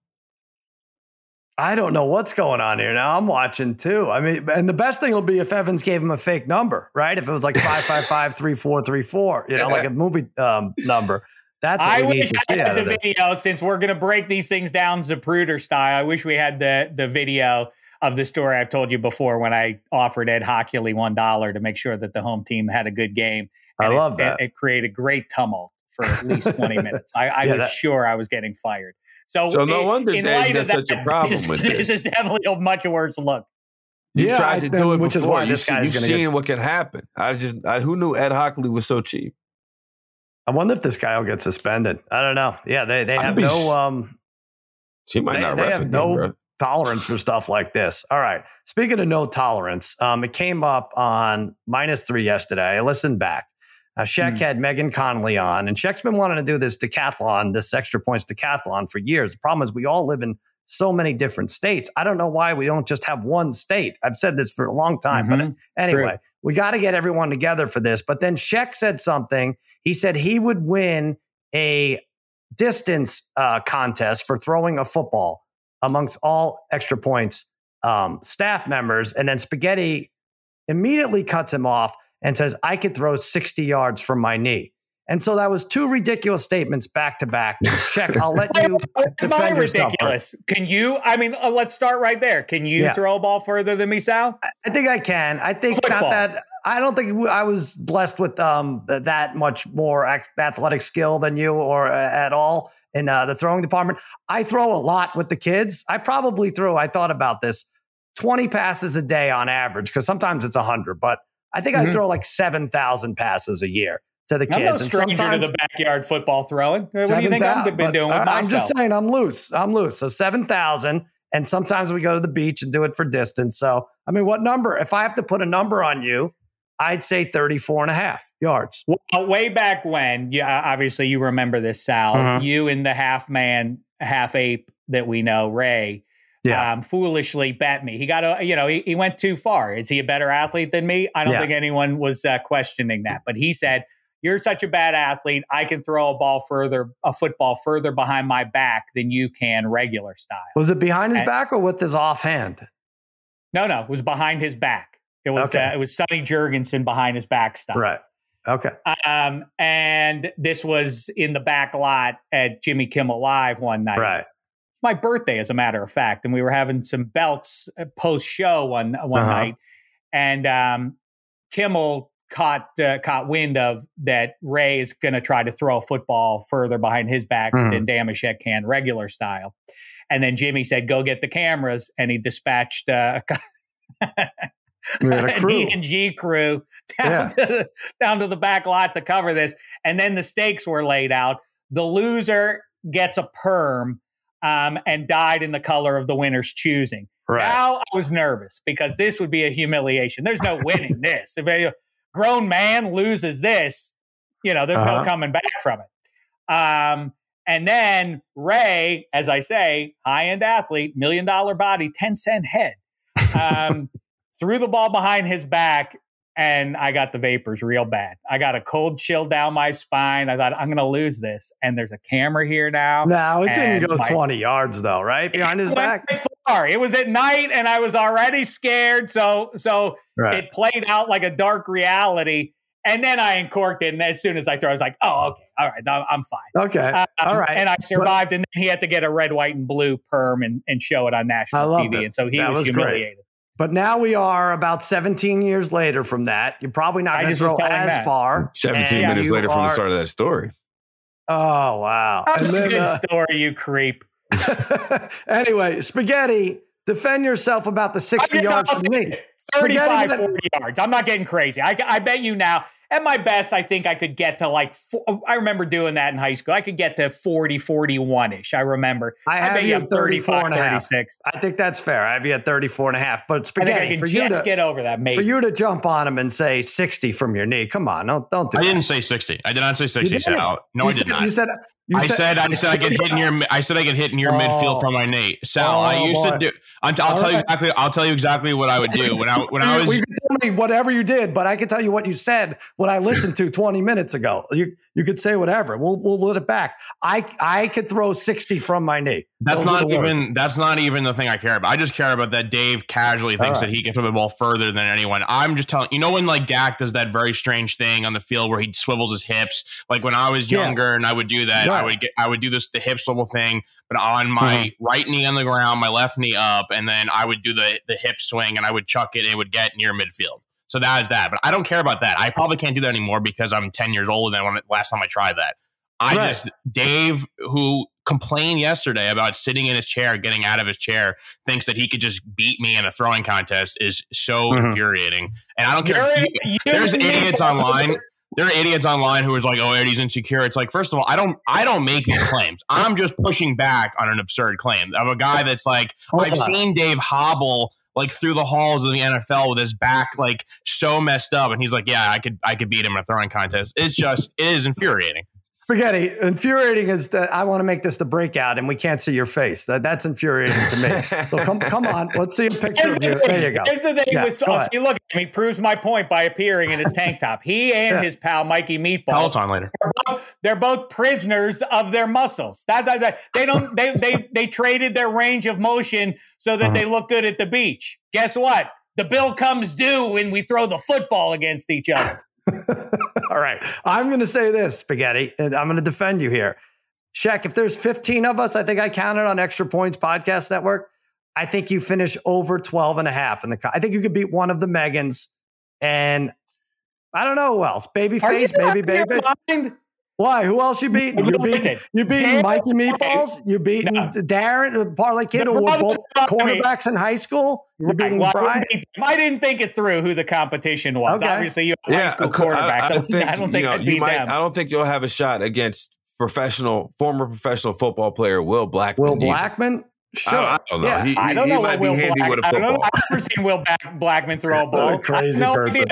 I don't know what's going on here. Now I'm watching too. I mean, and the best thing will be if Evans gave him a fake number, right? If it was like five five five three four three four, you know, like a movie um, number. That's I wish I had the this. video since we're going to break these things down Zapruder style. I wish we had the the video of the story I've told you before when I offered Ed Hochuli one dollar to make sure that the home team had a good game. And I love it, that. It, it, created great tumult for at least twenty minutes. I, I yeah, was that, sure I was getting fired. So, so no wonder Dave has such a problem this is, with this. This is definitely a much worse look. You yeah, tried to do it which before. Is why you see, you've seen get... what can happen. I just I, who knew Ed Hochuli was so cheap. I wonder if this guy will get suspended. I don't know. Yeah, they they have no um. He might they, not. They have no bro. tolerance for stuff like this. All right. Speaking of no tolerance, um, it came up on minus three yesterday. I listened back. Uh, Sheck mm. had Megan Connolly on, and Sheck's been wanting to do this decathlon, this extra points decathlon for years. The problem is we all live in so many different states. I don't know why we don't just have one state. I've said this for a long time, mm-hmm. but anyway, True. We got to get everyone together for this. But then Sheck said something he said he would win a distance uh, contest for throwing a football amongst all extra points um, staff members. And then Spaghetti immediately cuts him off and says, I could throw 60 yards from my knee. And so that was two ridiculous statements back to back. Sheck. I'll let you defend ridiculous. Can you? I mean, uh, let's start right there. Can you yeah. throw a ball further than me, Sal? I think I can. I think Football. not that. I don't think I was blessed with um, that much more athletic skill than you or uh, at all in uh, the throwing department. I throw a lot with the kids. I probably throw. I thought about this. 20 passes a day on average because sometimes it's 100 but i think mm-hmm. i throw like 7000 passes a year to the kids. I'm no stranger to the backyard football throwing. What do you think I've been doing with? I'm just saying I'm loose. I'm loose. So 7,000. And sometimes we go to the beach and do it for distance. So, I mean, what number? If I have to put a number on you, I'd say 34 and a half yards. Well, way back when, yeah, obviously you remember this, Sal. Uh-huh. You and the half man, half ape that we know, Ray, yeah. um, foolishly bet me. He got a, you know, he, he, went too far. Is he a better athlete than me? I don't yeah. think anyone was uh, questioning that. But he said, "You're such a bad athlete. I can throw a ball further, a football further behind my back than you can regular style." Was it behind his and, back or with his offhand? No, no, it was behind his back. It was okay. uh, it was Sonny Jurgensen behind his back style. Right. Okay. Um, and this was in the back lot at Jimmy Kimmel Live one night. Right my birthday, as a matter of fact, and we were having some belts uh, post show one one uh-huh. night, and um, Kimmel caught uh, caught wind of that Ray is going to try to throw a football further behind his back mm. than Dameshek can regular style, and then Jimmy said, "Go get the cameras," and he dispatched. Uh, an E and G crew down, yeah. to the, down to the back lot to cover this. And then the stakes were laid out. The loser gets a perm um, and died in the color of the winner's choosing. Right. Now I was nervous because this would be a humiliation. There's no winning this. If grown man loses this, you know, there's uh-huh. no coming back from it. Um, and then Ray, as I say, high end athlete, million dollar body, 10 cent head, um, threw the ball behind his back and I got the vapors real bad. I got a cold chill down my spine. I thought I'm going to lose this. And there's a camera here now. No, it didn't go my, 20 yards though, right behind his back. Far. It was at night, and I was already scared. So, so right. it played out like a dark reality. And then I uncorked it, and as soon as I threw, I was like, "Oh, okay, all right, I'm fine." Okay, um, all right. And I survived, but, and then he had to get a red, white, and blue perm and, and show it on national TV, it. and so he was, was humiliated. Great. But now we are about 17 years later from that. You're probably not going to throw as that. far. 17 minutes later are... from the start of that story. Oh, wow. That's a good uh, story, you creep. anyway, Spaghetti, defend yourself about the 60 yards from me. 35, 40 yards. I'm not getting crazy. I, I bet you now at my best, I think I could get to like, I remember doing that in high school. I could get to 40, 41 ish. I remember. I have I you at 34 and a half. 36. I think that's fair. I have you at 34 and a half. But spaghetti, for you to get over that, maybe. For you to jump on him and say 60 from your knee, come on. Don't, don't do I that. didn't say 60. I did not say 60. No, you I did said, not. You said, you I said, said I said I get hit in your I said I get hit in your oh. midfield from my knee. Sal, oh, I used boy. to do. I'll, I'll tell right. you exactly. I'll tell you exactly what I would do when I when I was. Well, you can tell me whatever you did, but I can tell you what you said when I listened to 20 minutes ago. You you could say whatever. We'll we'll let it back. I I could throw 60 from my knee. That's Those not even that's not even the thing I care about. I just care about that Dave casually thinks right. that he can throw the ball further than anyone. I'm just telling you know when like Dak does that very strange thing on the field where he swivels his hips. Like when I was younger yeah. and I would do that. I would get I would do this the hip swivel thing, but on my mm-hmm. right knee on the ground, my left knee up, and then I would do the the hip swing and I would chuck it and it would get near midfield. So that is that. But I don't care about that. I probably can't do that anymore because I'm 10 years older than when last time I tried that. I right. just Dave, who complained yesterday about sitting in his chair, getting out of his chair, thinks that he could just beat me in a throwing contest is so mm-hmm. infuriating. And I don't care. You, you, there's idiots online. There are idiots online who is like, "Oh, Eddie's insecure." It's like, first of all, I don't, I don't make these claims. I'm just pushing back on an absurd claim of a guy that's like, oh, I've seen Dave hobble like through the halls of the NFL with his back like so messed up, and he's like, "Yeah, I could I could beat him in a throwing contest." It's just it is infuriating. Spaghetti, infuriating is that I want to make this the breakout and we can't see your face. That that's infuriating to me. so come come on, let's see a picture of you. There you go. Here's the thing yeah, with oh, see, look at me, proves my point by appearing in his tank top. He and yeah. his pal Mikey Meatball. Tell on later. They're both, they're both, prisoners of their muscles. That's that. They don't they they they traded their range of motion so that uh-huh. they look good at the beach. Guess what? The bill comes due when we throw the football against each other. All right. I'm going to say this, Spaghetti, and I'm going to defend you here. Sheck, if there's 15 of us, I think I counted on Extra Points Podcast Network. I think you finish over 12 and a half in the I think you could beat one of the Megans and I don't know who else. Babyface, baby baby. Why? Who else you beating? You beating, you beating Mikey Meatballs? You beating no. Darren, uh, Parlay Kid, who were both cornerbacks in high school? You beating well, Brian? I didn't think it through who the competition was. Okay. Obviously, you have yeah, high school quarterback. I, I, think, I don't think you, know, you might. Them. I don't think you'll have a shot against professional, former professional football player Will Blackmon. Will Blackmon? Sure. I, I don't know. Yeah. He, I don't he know might be Will handy Black, with a football. I don't know. I've never seen Will Blackmon throw a ball. crazy no person.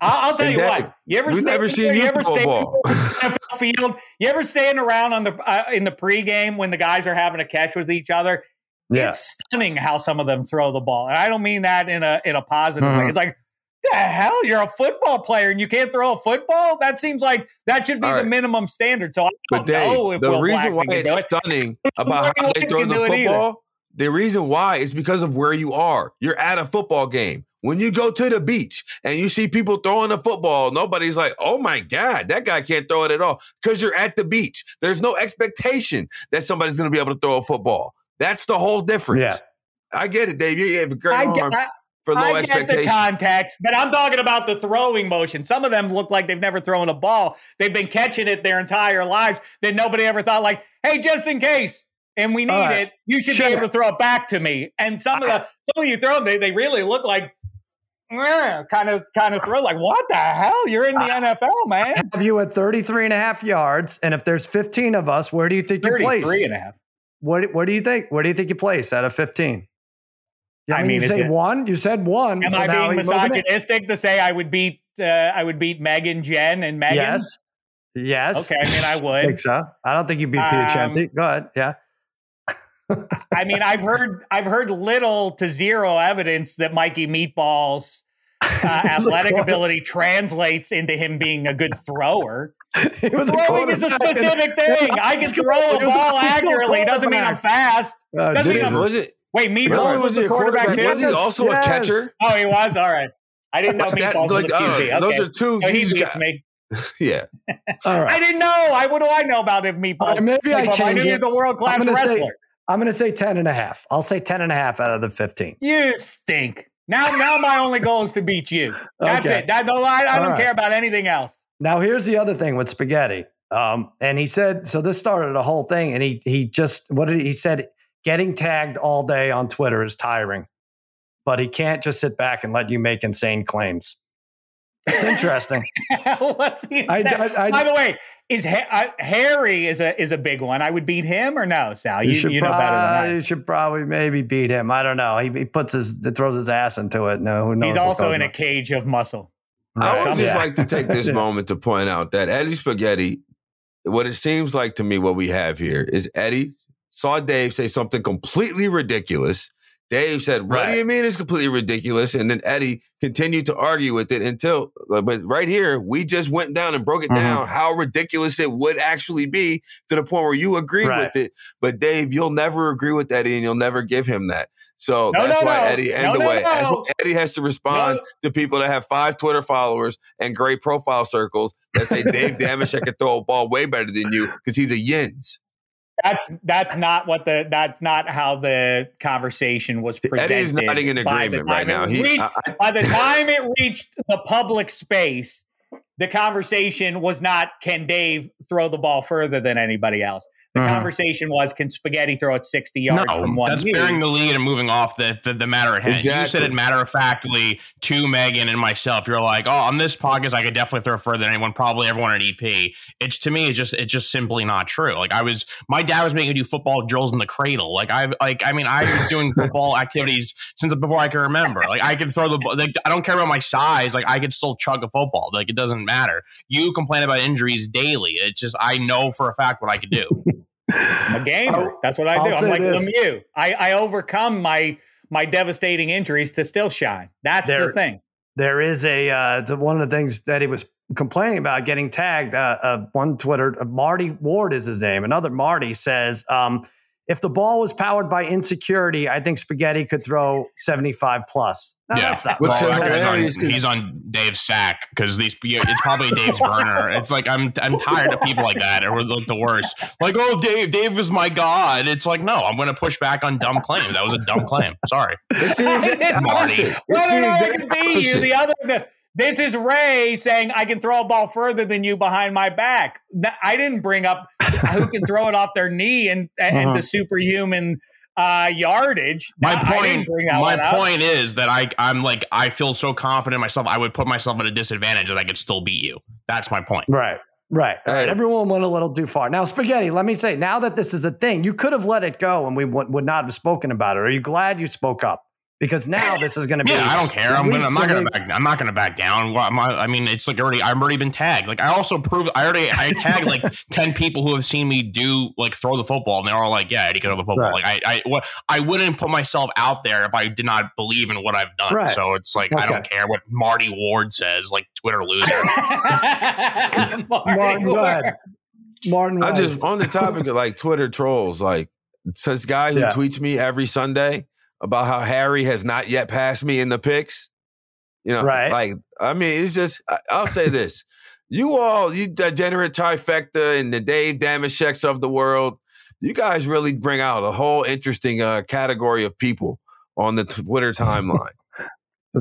I'll, I'll tell you what. You ever we've never seen you ever stay ball. NFL field? You ever stand around on the uh, in the pregame when the guys are having a catch with each other? Yeah. It's stunning how some of them throw the ball. And I don't mean that in a in a positive mm-hmm. way. It's like, the hell, you're a football player and you can't throw a football? That seems like that should be right. the minimum standard. So I don't but Dave, know if the Will reason why it's it. stunning about how they throw the football. The reason why is because of where you are. You're at a football game. When you go to the beach and you see people throwing a football, nobody's like, oh my God, that guy can't throw it at all because you're at the beach. There's no expectation that somebody's going to be able to throw a football. That's the whole difference. Yeah. I get it, Dave. You have a great I arm. Get, for low I get the context, but I'm talking about the throwing motion. Some of them look like they've never thrown a ball. They've been catching it their entire lives. That nobody ever thought like, hey, just in case, and we need right. it, you should sure. be able to throw it back to me. And some of the some of you throw them, they, they really look like kind of kind of throw like what the hell you're in the NFL man have you at 33 and a half yards and if there's 15 of us where do you think you place three and a half what, what do you think where do you think you place out of 15 yeah, I, I mean, you say it, one. You said one. Am so I being misogynistic to say I would beat uh, I would beat Megan, Jen, and Megan? Yes. Yes. Okay. I mean, I would. I think so. I don't think you beat Peter um, Go ahead. Yeah. I mean, I've heard I've heard little to zero evidence that Mikey Meatballs uh, athletic ability translates into him being a good thrower. Throwing is a specific thing. I can throw a ball accurately. Doesn't mean I'm fast. Uh, Doesn't mean I'm, was it? Wait, Meatballs was, was he a quarterback? quarterback was he also yes. a catcher? Oh, he was. All right. I didn't know Meatballs like, was a QB. Okay. Those are two. So he beats got, me. yeah. All right. I didn't know. I what do I know about if Meatballs? Uh, maybe I change I knew he was a world class wrestler. Say, I'm going to say 10 and a half. I'll say 10 and a half out of the 15. You stink. Now, now my only goal is to beat you. That's okay. it. That, no, I, I don't right. care about anything else. Now, here's the other thing with spaghetti. Um, and he said, so this started a whole thing. And he he just what did he, he said? Getting tagged all day on Twitter is tiring, but he can't just sit back and let you make insane claims. It's interesting. What's the I, I, I, By the way, is ha- Harry is a is a big one. I would beat him or no, Sal? You, you, you know better than I. You should probably maybe beat him. I don't know. He, he puts his throws his ass into it. No, who knows? He's also in on. a cage of muscle. Right. I would just yeah. like to take this moment to point out that Eddie Spaghetti, what it seems like to me, what we have here is Eddie saw Dave say something completely ridiculous. Dave said, "What right. do you mean it's completely ridiculous?" And then Eddie continued to argue with it until, but right here, we just went down and broke it mm-hmm. down how ridiculous it would actually be to the point where you agree right. with it. But Dave, you'll never agree with Eddie, and you'll never give him that. So no, that's no, why no. Eddie and the way Eddie has to respond to people that have five Twitter followers and great profile circles that say Dave Dameshek can throw a ball way better than you because he's a yins. That's that's not what the that's not how the conversation was presented. Eddie's nodding in agreement right now. He, reached, I, by the time it reached the public space, the conversation was not can Dave throw the ball further than anybody else. The mm-hmm. conversation was, can Spaghetti throw it 60 yards no, from one? That's bearing the lead and moving off the, the, the matter at hand. Exactly. You said it matter of factly to Megan and myself. You're like, oh, on this podcast, I could definitely throw further than anyone, probably everyone at EP. It's to me, it's just it's just simply not true. Like I was, my dad was making me do football drills in the cradle. Like I like, I mean, I was doing football activities since before I can remember. Like I could throw the, like I don't care about my size. Like I could still chug a football. Like it doesn't matter. You complain about injuries daily. It's just I know for a fact what I could do. I'm a gamer. That's what I do. I'll I'm like this. Lemieux. I, I overcome my my devastating injuries to still shine. That's there, the thing. There is a uh, one of the things that he was complaining about getting tagged. Uh, uh, one Twitter, uh, Marty Ward is his name. Another Marty says, um, if the ball was powered by insecurity, I think Spaghetti could throw 75 plus. No, yeah. What's on, he's on Dave's sack because these it's probably Dave's burner. It's like I'm I'm tired of people like that. Or like the worst. Like, oh Dave, Dave is my god. It's like, no, I'm gonna push back on dumb claims. That was a dumb claim. Sorry. It's the exact opposite. It's the exact opposite. The other the, this is Ray saying I can throw a ball further than you behind my back. I didn't bring up who can throw it off their knee and and uh-huh. the superhuman uh, yardage. My point, my point is that I I'm like I feel so confident in myself. I would put myself at a disadvantage that I could still beat you. That's my point. Right. Right. right. Everyone went a little too far. Now, spaghetti. Let me say, now that this is a thing, you could have let it go, and we w- would not have spoken about it. Are you glad you spoke up? Because now this is going to be. Yeah, I don't care. I'm, gonna, I'm not going to back. I'm not going to back down. Well, I mean, it's like already. I've already been tagged. Like I also proved. I already. I tagged like ten people who have seen me do like throw the football, and they're all like, "Yeah, Eddie can throw the football." Right. Like I, I, what I wouldn't put myself out there if I did not believe in what I've done. Right. So it's like okay. I don't care what Marty Ward says. Like Twitter loser. Marty Martin, Ward. Martin, I just on the topic of like Twitter trolls. Like says guy who yeah. tweets me every Sunday about how Harry has not yet passed me in the picks. You know, right. like I mean, it's just I'll say this. You all, you degenerate trifecta and the Dave Damesheks of the world, you guys really bring out a whole interesting uh, category of people on the Twitter timeline.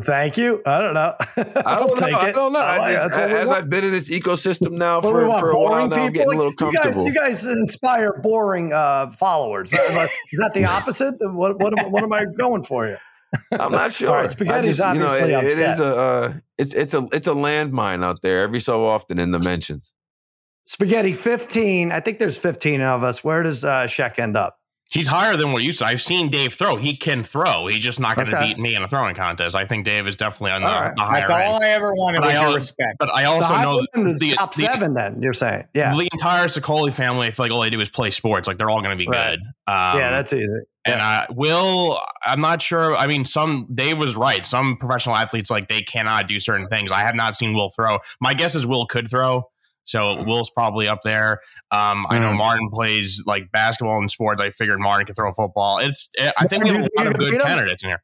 Thank you. I don't know. I don't know. I don't know. I just, as I've been in this ecosystem now for, for a while now, I'm getting a little comfortable. You guys, you guys inspire boring uh, followers. Is that the opposite? What, what, what am I going for you? I'm not sure. All right, Spaghetti's just, obviously you know, it, it is a uh, it's it's a it's a landmine out there every so often in the mentions. Spaghetti 15. I think there's 15 of us. Where does uh, Sheck end up? He's higher than what you said. I've seen Dave throw. He can throw. He's just not going to okay. beat me in a throwing contest. I think Dave is definitely on the, right. the higher That's end. all I ever wanted but I, respect. But I also know the top the, seven. Then you're saying, yeah, the entire Sicoli family. I feel like all they do is play sports. Like they're all going to be right. good. Um, yeah, that's easy. And uh, Will, I'm not sure. I mean, some Dave was right. Some professional athletes like they cannot do certain things. I have not seen Will throw. My guess is Will could throw. So Will's probably up there. Um, I know mm. Martin plays like basketball and sports. I figured Martin could throw a football. It's it, I think we have a lot of good candidates in here.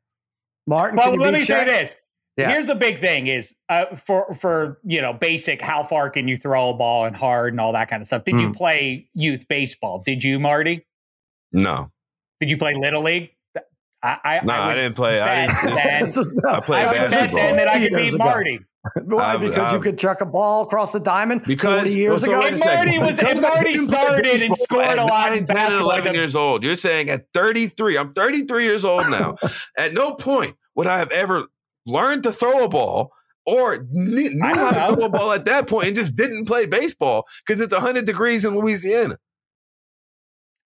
Martin, well, let me say this. Yeah. Here's the big thing: is uh, for for you know basic how far can you throw a ball and hard and all that kind of stuff. Did mm. you play youth baseball? Did you, Marty? No. Did you play little league? I, I no, I, I didn't play. I, didn't, I played I would bet then that I could beat Marty. Why? Because you could chuck a ball across the diamond because 40 years well, so ago. Marty was if Marty started and scored a lot. 10 and 11 years old. You're saying at 33. I'm 33 years old now. at no point would I have ever learned to throw a ball or knew how to throw a ball at that point and just didn't play baseball because it's 100 degrees in Louisiana.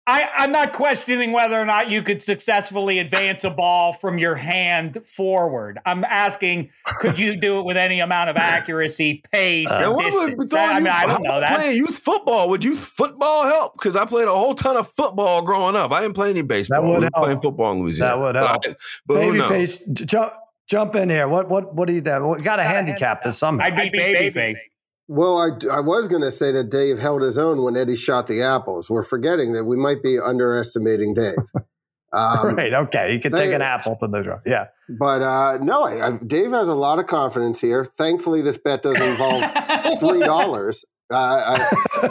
I, am not questioning whether or not you could successfully advance a ball from your hand forward. I'm asking, could you do it with any amount of accuracy, pace, uh, or distance? I, mean, I don't know that. Playing youth football would youth football help? Because I played a whole ton of football growing up. I didn't play any baseball. That would help. Playing football in Louisiana. That would help. But, I, but Babyface, jump, jump in here. What what what do you do? We got to handicap this somehow. I'd be babyface. Well, I, I was going to say that Dave held his own when Eddie shot the apples. We're forgetting that we might be underestimating Dave. Um, right. Okay. You can they, take an apple to the draw. Yeah. But uh, no, I, I, Dave has a lot of confidence here. Thankfully, this bet doesn't involve three dollars. Uh,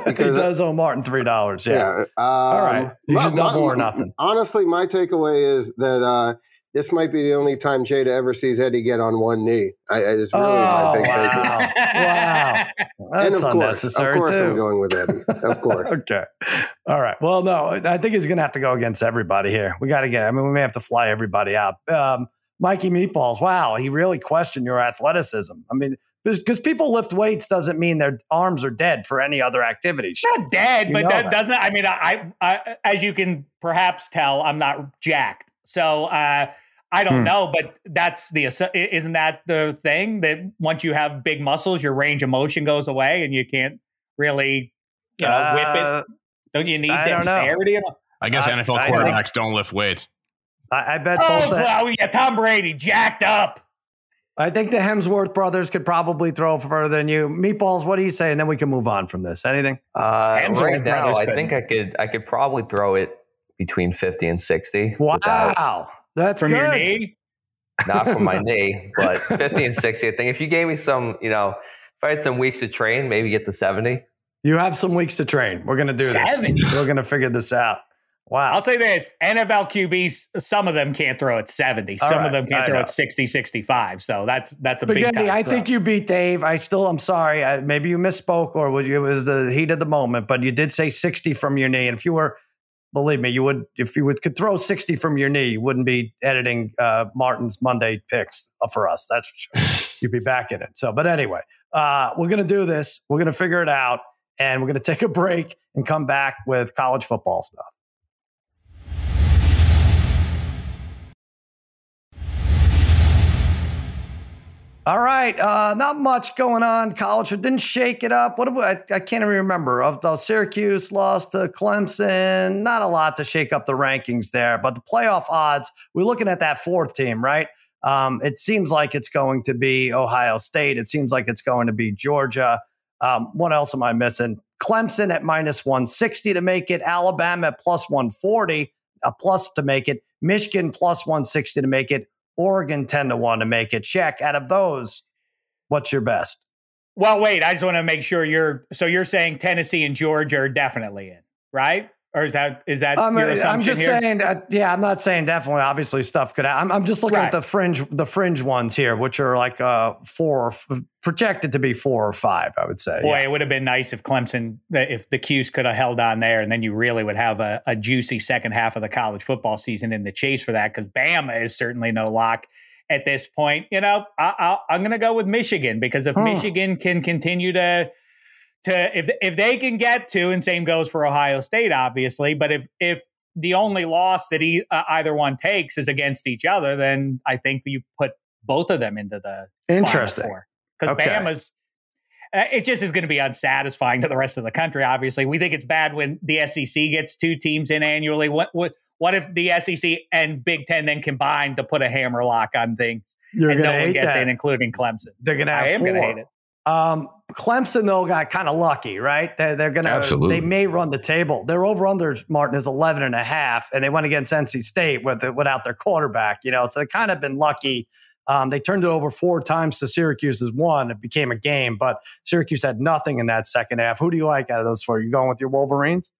because he does owe Martin three dollars. Yeah. yeah um, All right. You should double or nothing. Honestly, my takeaway is that uh, this might be the only time Jada ever sees Eddie get on one knee. I, it's really oh, my big wow. wow. That's and of course, of course, too. I'm going with Eddie. Of course. okay. All right. Well, no, I think he's going to have to go against everybody here. We got to get. I mean, we may have to fly everybody out. Um, Mikey Meatballs. Wow, he really questioned your athleticism. I mean, because people lift weights doesn't mean their arms are dead for any other activity. Not dead, you but that, that, doesn't. I mean, I, I, as you can perhaps tell, I'm not jacked. So. uh I don't hmm. know, but that's the isn't that the thing that once you have big muscles, your range of motion goes away and you can't really you know uh, whip it. Uh, don't you need I dexterity? I guess I, NFL quarterbacks don't lift weights. I, I bet. Oh, well, yeah, Tom Brady jacked up. I think the Hemsworth brothers could probably throw further than you. Meatballs, what do you say? And then we can move on from this. Anything? Uh, right now, I think I could. I could probably throw it between fifty and sixty. Wow. Without, that's from good. your knee. Not from my knee, but 50 and 60. I think if you gave me some, you know, if I had some weeks to train, maybe get to 70. You have some weeks to train. We're going to do 70. this. We're going to figure this out. Wow. I'll tell you this NFL QBs, some of them can't throw at 70. All some right. of them can't I throw know. at 60, 65. So that's that's a Spaghetti, big I think you beat Dave. I still, I'm sorry. I, maybe you misspoke or was you, it was the heat of the moment, but you did say 60 from your knee. And if you were believe me, you would if you would could throw sixty from your knee, you wouldn't be editing uh, Martin's Monday picks for us. That's for sure. You'd be back in it. So, but anyway, uh, we're gonna do this. We're gonna figure it out, and we're gonna take a break and come back with college football stuff. All right, uh, not much going on. College didn't shake it up. What I, I can't even remember. Of Syracuse lost to Clemson. Not a lot to shake up the rankings there, but the playoff odds. We're looking at that fourth team, right? Um, it seems like it's going to be Ohio State. It seems like it's going to be Georgia. Um, what else am I missing? Clemson at minus 160 to make it. Alabama at plus 140, a plus to make it. Michigan plus 160 to make it. Oregon 10 to 1 to make it. Sheck. Out of those, what's your best? Well, wait, I just want to make sure you're so you're saying Tennessee and Georgia are definitely in, right? Or is that is that um, your assumption I'm just here? saying, uh, yeah, I'm not saying definitely. Obviously, stuff could. I'm, I'm just looking right. at the fringe, the fringe ones here, which are like uh four, projected to be four or five. I would say. Boy, yeah. it would have been nice if Clemson, if the 'Cuse could have held on there, and then you really would have a, a juicy second half of the college football season in the chase for that. Because Bama is certainly no lock at this point. You know, I, am going to go with Michigan because if hmm. Michigan can continue to to if if they can get to, and same goes for Ohio State, obviously. But if if the only loss that he, uh, either one takes is against each other, then I think you put both of them into the interesting because okay. Bama's. Uh, it just is going to be unsatisfying to the rest of the country. Obviously, we think it's bad when the SEC gets two teams in annually. What what what if the SEC and Big Ten then combine to put a hammer lock on things? You're and no one gets that. in, including Clemson. They're going to have I am four. Gonna hate it. Um, Clemson though got kind of lucky, right? They're, they're gonna Absolutely. they may run the table. Their over under Martin is 11 and a half, and they went against NC State with without their quarterback. You know, so they kind of been lucky. Um, they turned it over four times to Syracuse's one. It became a game, but Syracuse had nothing in that second half. Who do you like out of those four? You going with your Wolverines?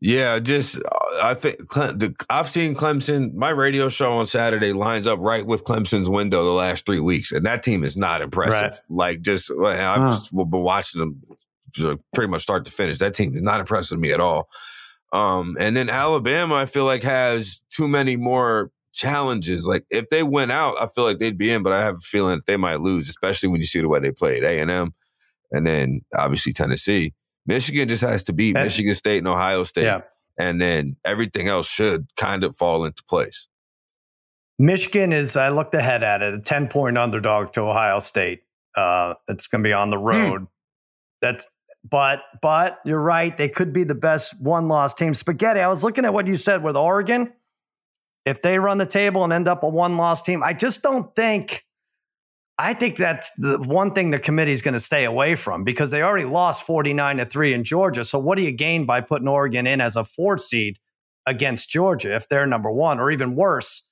Yeah, just uh, I think the, I've seen Clemson. My radio show on Saturday lines up right with Clemson's window the last three weeks, and that team is not impressive. Right. Like just I've huh. been watching them pretty much start to finish. That team is not impressive to me at all. Um, and then Alabama, I feel like has too many more challenges. Like if they went out, I feel like they'd be in, but I have a feeling they might lose, especially when you see the way they played A and M, and then obviously Tennessee. Michigan just has to beat and, Michigan State and Ohio State. Yeah. And then everything else should kind of fall into place. Michigan is, I looked ahead at it, a 10 point underdog to Ohio State. Uh, it's going to be on the hmm. road. Hmm. That's, but, but you're right. They could be the best one loss team. Spaghetti, I was looking at what you said with Oregon. If they run the table and end up a one loss team, I just don't think I think that's the one thing the committee is going to stay away from because they already lost 49 to 3 in Georgia. So what do you gain by putting Oregon in as a four seed against Georgia if they're number 1 or even worse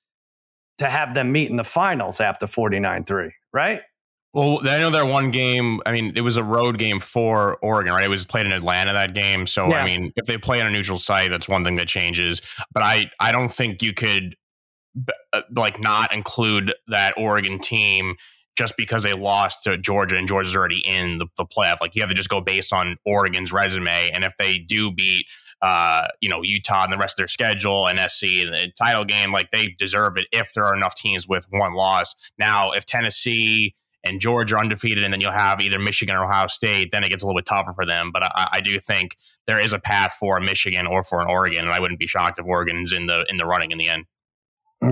to have them meet in the finals after 49-3, right? Well, I know their one game. I mean, it was a road game for Oregon, right? It was played in Atlanta that game. So, yeah. I mean, if they play on a neutral site, that's one thing that changes. But I, I don't think you could uh, like not include that Oregon team just because they lost to Georgia and Georgia's already in the, the playoff. Like you have to just go based on Oregon's resume. And if they do beat uh, you know, Utah and the rest of their schedule and SC and the title game, like they deserve it if there are enough teams with one loss. Now, if Tennessee and Georgia are undefeated, and then you'll have either Michigan or Ohio State, then it gets a little bit tougher for them. But I, I do think there is a path for a Michigan or for an Oregon, and I wouldn't be shocked if Oregon's in the in the running in the end.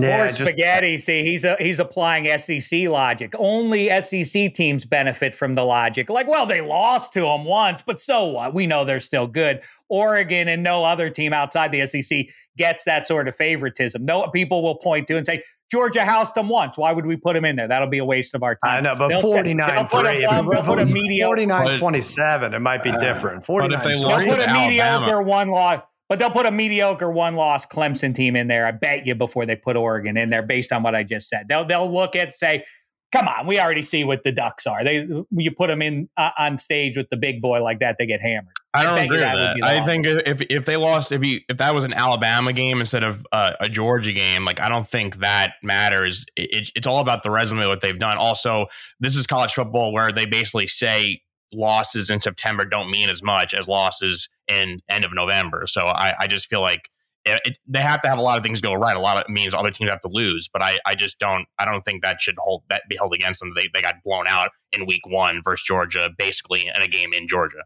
Yeah, or spaghetti. Just, see, he's a, he's applying SEC logic. Only SEC teams benefit from the logic. Like, well, they lost to them once, but so what? We know they're still good. Oregon and no other team outside the SEC gets that sort of favoritism. No people will point to and say Georgia housed them once. Why would we put them in there? That'll be a waste of our time. I know, but 49 3. If 49 27, it might be uh, different. 49 but if they lost put a mediocre one loss. But they'll put a mediocre one loss Clemson team in there, I bet you, before they put Oregon in there, based on what I just said. They'll they'll look at say, come on, we already see what the Ducks are. They you put them in uh, on stage with the big boy like that, they get hammered. I don't I agree with that. I think if if they lost, if you if that was an Alabama game instead of uh, a Georgia game, like I don't think that matters. It, it, it's all about the resume, what they've done. Also, this is college football where they basically say losses in September don't mean as much as losses in end of November. So I, I just feel like it, it, they have to have a lot of things go right. A lot of means other teams have to lose, but I, I just don't I don't think that should hold that be held against them. They they got blown out in week one versus Georgia, basically in a game in Georgia.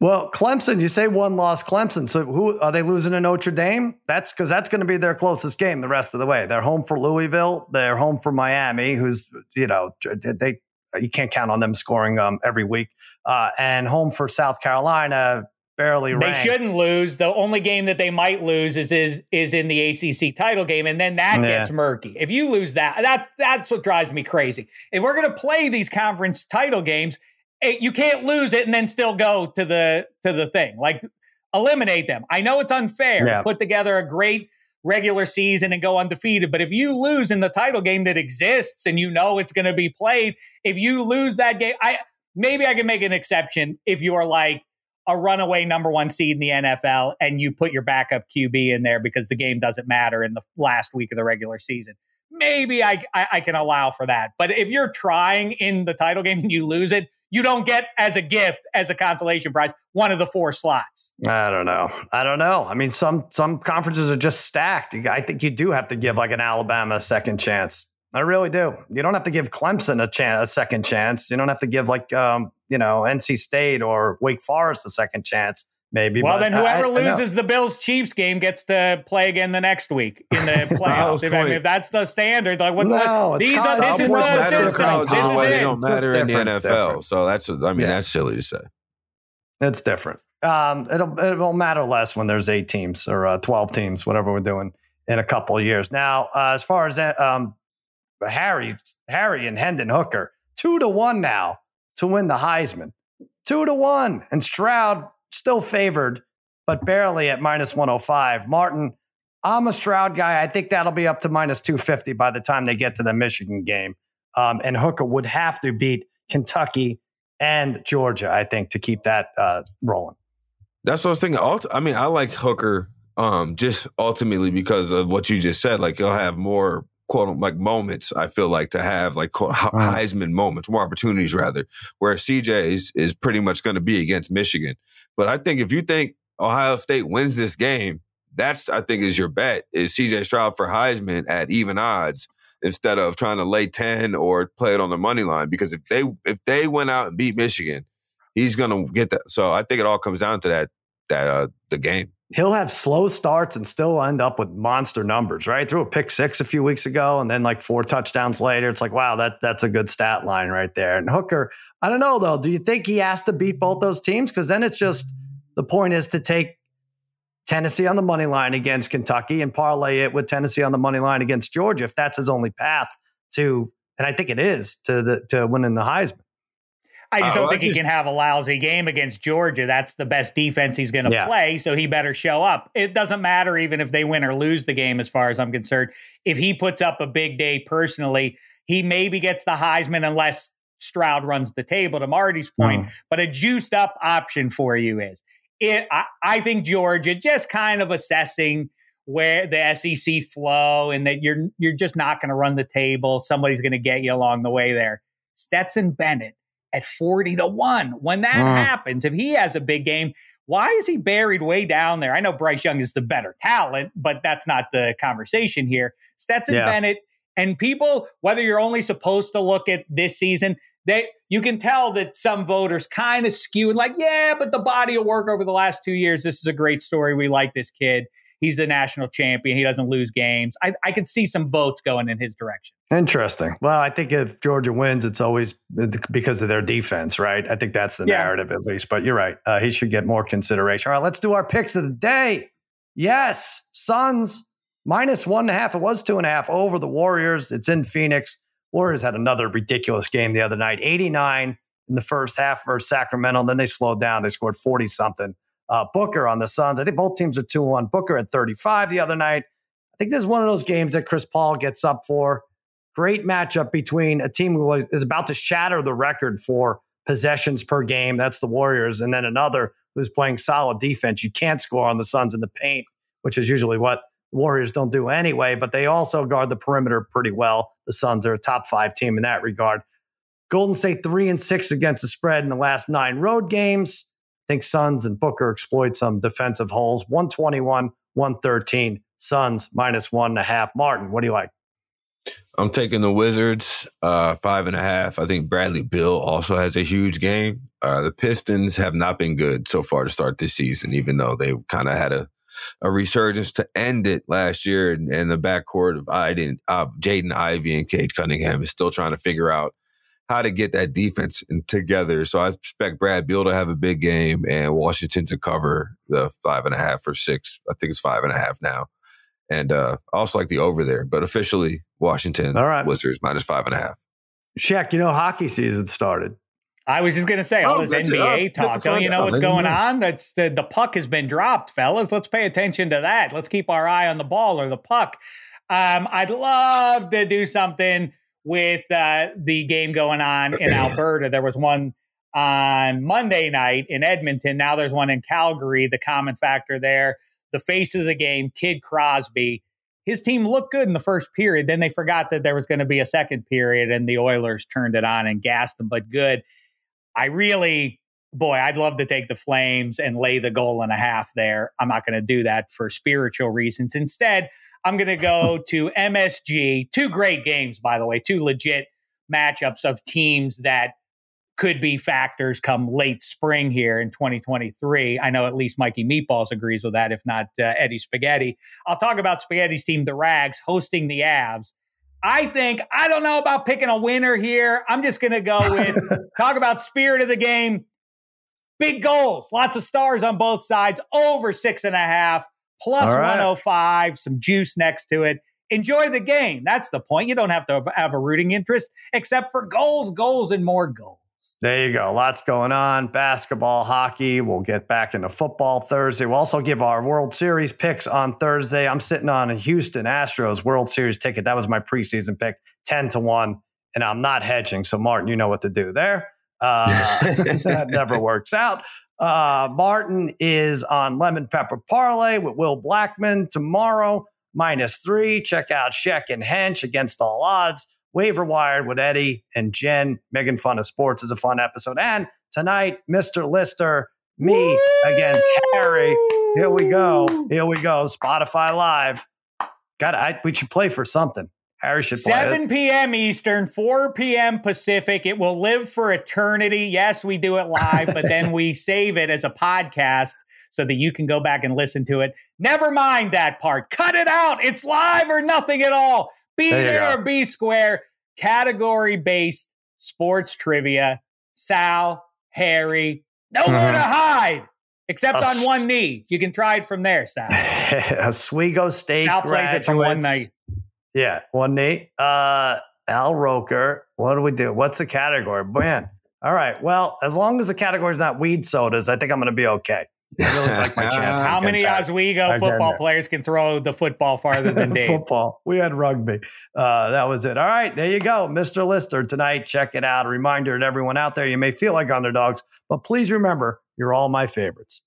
Well, Clemson, you say one loss Clemson. So who are they losing to Notre Dame? That's because that's going to be their closest game the rest of the way. They're home for Louisville. They're home for Miami, who's you know they you can't count on them scoring um, every week. Uh, and home for South Carolina, barely. They shouldn't lose. The only game that they might lose is is is in the ACC title game, and then that yeah. gets murky. If you lose that, that's that's what drives me crazy. If we're going to play these conference title games, it, you can't lose it and then still go to the to the thing. Like eliminate them. I know it's unfair. Yeah. Put together a great regular season and go undefeated. But if you lose in the title game that exists and you know it's going to be played, if you lose that game, I maybe I can make an exception if you are like a runaway number one seed in the NFL and you put your backup QB in there because the game doesn't matter in the last week of the regular season. Maybe I, I, I can allow for that. But if you're trying in the title game and you lose it, you don't get as a gift as a consolation prize one of the four slots. I don't know. I don't know. I mean, some some conferences are just stacked. I think you do have to give like an Alabama a second chance. I really do. You don't have to give Clemson a chance, a second chance. You don't have to give like um, you know NC State or Wake Forest a second chance maybe. Well, then whoever I, loses I the Bills Chiefs game gets to play again the next week in the playoffs. if, I mean, if, that's the standard, like what? No, what these are this is the system. They don't matter in the NFL, so that's I mean yeah. that's silly to say. It's different. Um, it'll it will matter less when there's eight teams or uh, twelve teams, whatever we're doing in a couple of years. Now, uh, as far as um, Harry, Harry and Hendon Hooker, two to one now to win the Heisman, two to one, and Stroud still favored, but barely at minus 105. Martin, I'm a Stroud guy. I think that'll be up to minus 250 by the time they get to the Michigan game. Um, and Hooker would have to beat Kentucky and Georgia, I think, to keep that uh, rolling. That's what I was thinking. I mean, I like Hooker um, just ultimately because of what you just said. Like, he'll have more quote like moments. I feel like to have like quote, Heisman moments, more opportunities rather. Where CJ is, is pretty much going to be against Michigan. But I think if you think Ohio State wins this game, that's I think is your bet is CJ Stroud for Heisman at even odds instead of trying to lay 10 or play it on the money line because if they if they went out and beat Michigan, he's going to get that. So I think it all comes down to that that uh the game. He'll have slow starts and still end up with monster numbers, right? Threw a pick six a few weeks ago and then like four touchdowns later. It's like, wow, that that's a good stat line right there. And Hooker, I don't know though. Do you think he has to beat both those teams? Because then it's just the point is to take Tennessee on the money line against Kentucky and parlay it with Tennessee on the money line against Georgia if that's his only path to, and I think it is to the to winning the Heisman. I just don't think just, he can have a lousy game against Georgia. That's the best defense he's going to yeah. play, so he better show up. It doesn't matter even if they win or lose the game, as far as I'm concerned. If he puts up a big day personally, he maybe gets the Heisman unless Stroud runs the table to Marty's point, mm. but a juiced up option for you is it. I, I think Georgia just kind of assessing where the SEC flow and that you're you're just not going to run the table. Somebody's going to get you along the way there. Stetson Bennett at 40 to 1. When that mm. happens, if he has a big game, why is he buried way down there? I know Bryce Young is the better talent, but that's not the conversation here. Stetson yeah. Bennett and people, whether you're only supposed to look at this season, they you can tell that some voters kind of skew like, yeah, but the body of work over the last two years, this is a great story. We like this kid. He's the national champion. He doesn't lose games. I, I could see some votes going in his direction. Interesting. Well, I think if Georgia wins, it's always because of their defense, right? I think that's the yeah. narrative at least. But you're right. Uh, he should get more consideration. All right, let's do our picks of the day. Yes, Suns minus one and a half. It was two and a half over the Warriors. It's in Phoenix. Warriors had another ridiculous game the other night 89 in the first half versus Sacramento. And Then they slowed down. They scored 40 something. Uh, Booker on the Suns. I think both teams are 2 1. Booker at 35 the other night. I think this is one of those games that Chris Paul gets up for. Great matchup between a team who is about to shatter the record for possessions per game. That's the Warriors. And then another who's playing solid defense. You can't score on the Suns in the paint, which is usually what Warriors don't do anyway, but they also guard the perimeter pretty well. The Suns are a top five team in that regard. Golden State three and six against the spread in the last nine road games. I think Suns and Booker exploit some defensive holes. 121, 113. Suns minus one and a half. Martin, what do you like? I'm taking the Wizards, uh, five and a half. I think Bradley Beal also has a huge game. Uh, the Pistons have not been good so far to start this season, even though they kind of had a a resurgence to end it last year. And, and the backcourt of Iden, uh, Jaden Ivey and Cade Cunningham is still trying to figure out how to get that defense together. So I expect Brad Beal to have a big game and Washington to cover the five and a half or six. I think it's five and a half now. And uh, I also like the over there, but officially Washington All right. Wizards minus five and a half. Shaq, you know hockey season started. I was just gonna say all oh, this NBA talk. Don't you know what's going on? That's the, the puck has been dropped, fellas. Let's pay attention to that. Let's keep our eye on the ball or the puck. Um, I'd love to do something with uh, the game going on in Alberta. There was one on Monday night in Edmonton. Now there's one in Calgary. The common factor there, the face of the game, Kid Crosby. His team looked good in the first period. Then they forgot that there was going to be a second period, and the Oilers turned it on and gassed them. But good. I really, boy, I'd love to take the Flames and lay the goal and a half there. I'm not going to do that for spiritual reasons. Instead, I'm going to go to MSG. Two great games, by the way, two legit matchups of teams that could be factors come late spring here in 2023. I know at least Mikey Meatballs agrees with that, if not uh, Eddie Spaghetti. I'll talk about Spaghetti's team, the Rags, hosting the Avs. I think, I don't know about picking a winner here. I'm just going to go with talk about spirit of the game. Big goals, lots of stars on both sides, over six and a half plus right. 105, some juice next to it. Enjoy the game. That's the point. You don't have to have a rooting interest except for goals, goals, and more goals. There you go. Lots going on. Basketball, hockey. We'll get back into football Thursday. We'll also give our World Series picks on Thursday. I'm sitting on a Houston Astros World Series ticket. That was my preseason pick, 10 to 1. And I'm not hedging. So, Martin, you know what to do there. Uh, that never works out. Uh, Martin is on Lemon Pepper Parlay with Will Blackmon tomorrow, minus three. Check out Sheck and Hench against all odds. Waiver Wired with Eddie and Jen. Megan fun of sports is a fun episode. And tonight, Mr. Lister, me Woo! against Harry. Here we go. Here we go. Spotify Live. Got we should play for something. Harry should 7 p.m. Eastern, 4 p.m. Pacific. It will live for eternity. Yes, we do it live, but then we save it as a podcast so that you can go back and listen to it. Never mind that part. Cut it out. It's live or nothing at all. Be there, there or be square. Category based sports trivia. Sal, Harry, nowhere mm-hmm. to hide except a on one knee. You can try it from there, Sal. Oswego State Sal plays it from one night. Yeah, one Nate. Uh, Al Roker. What do we do? What's the category? Man. All right. Well, as long as the category is not weed sodas, I think I'm going to be okay. Really like my chances. How many Oswego football players can throw the football farther than Dave? football. We had rugby. Uh, that was it. All right. There you go. Mr. Lister tonight. Check it out. A reminder to everyone out there you may feel like underdogs, but please remember, you're all my favorites.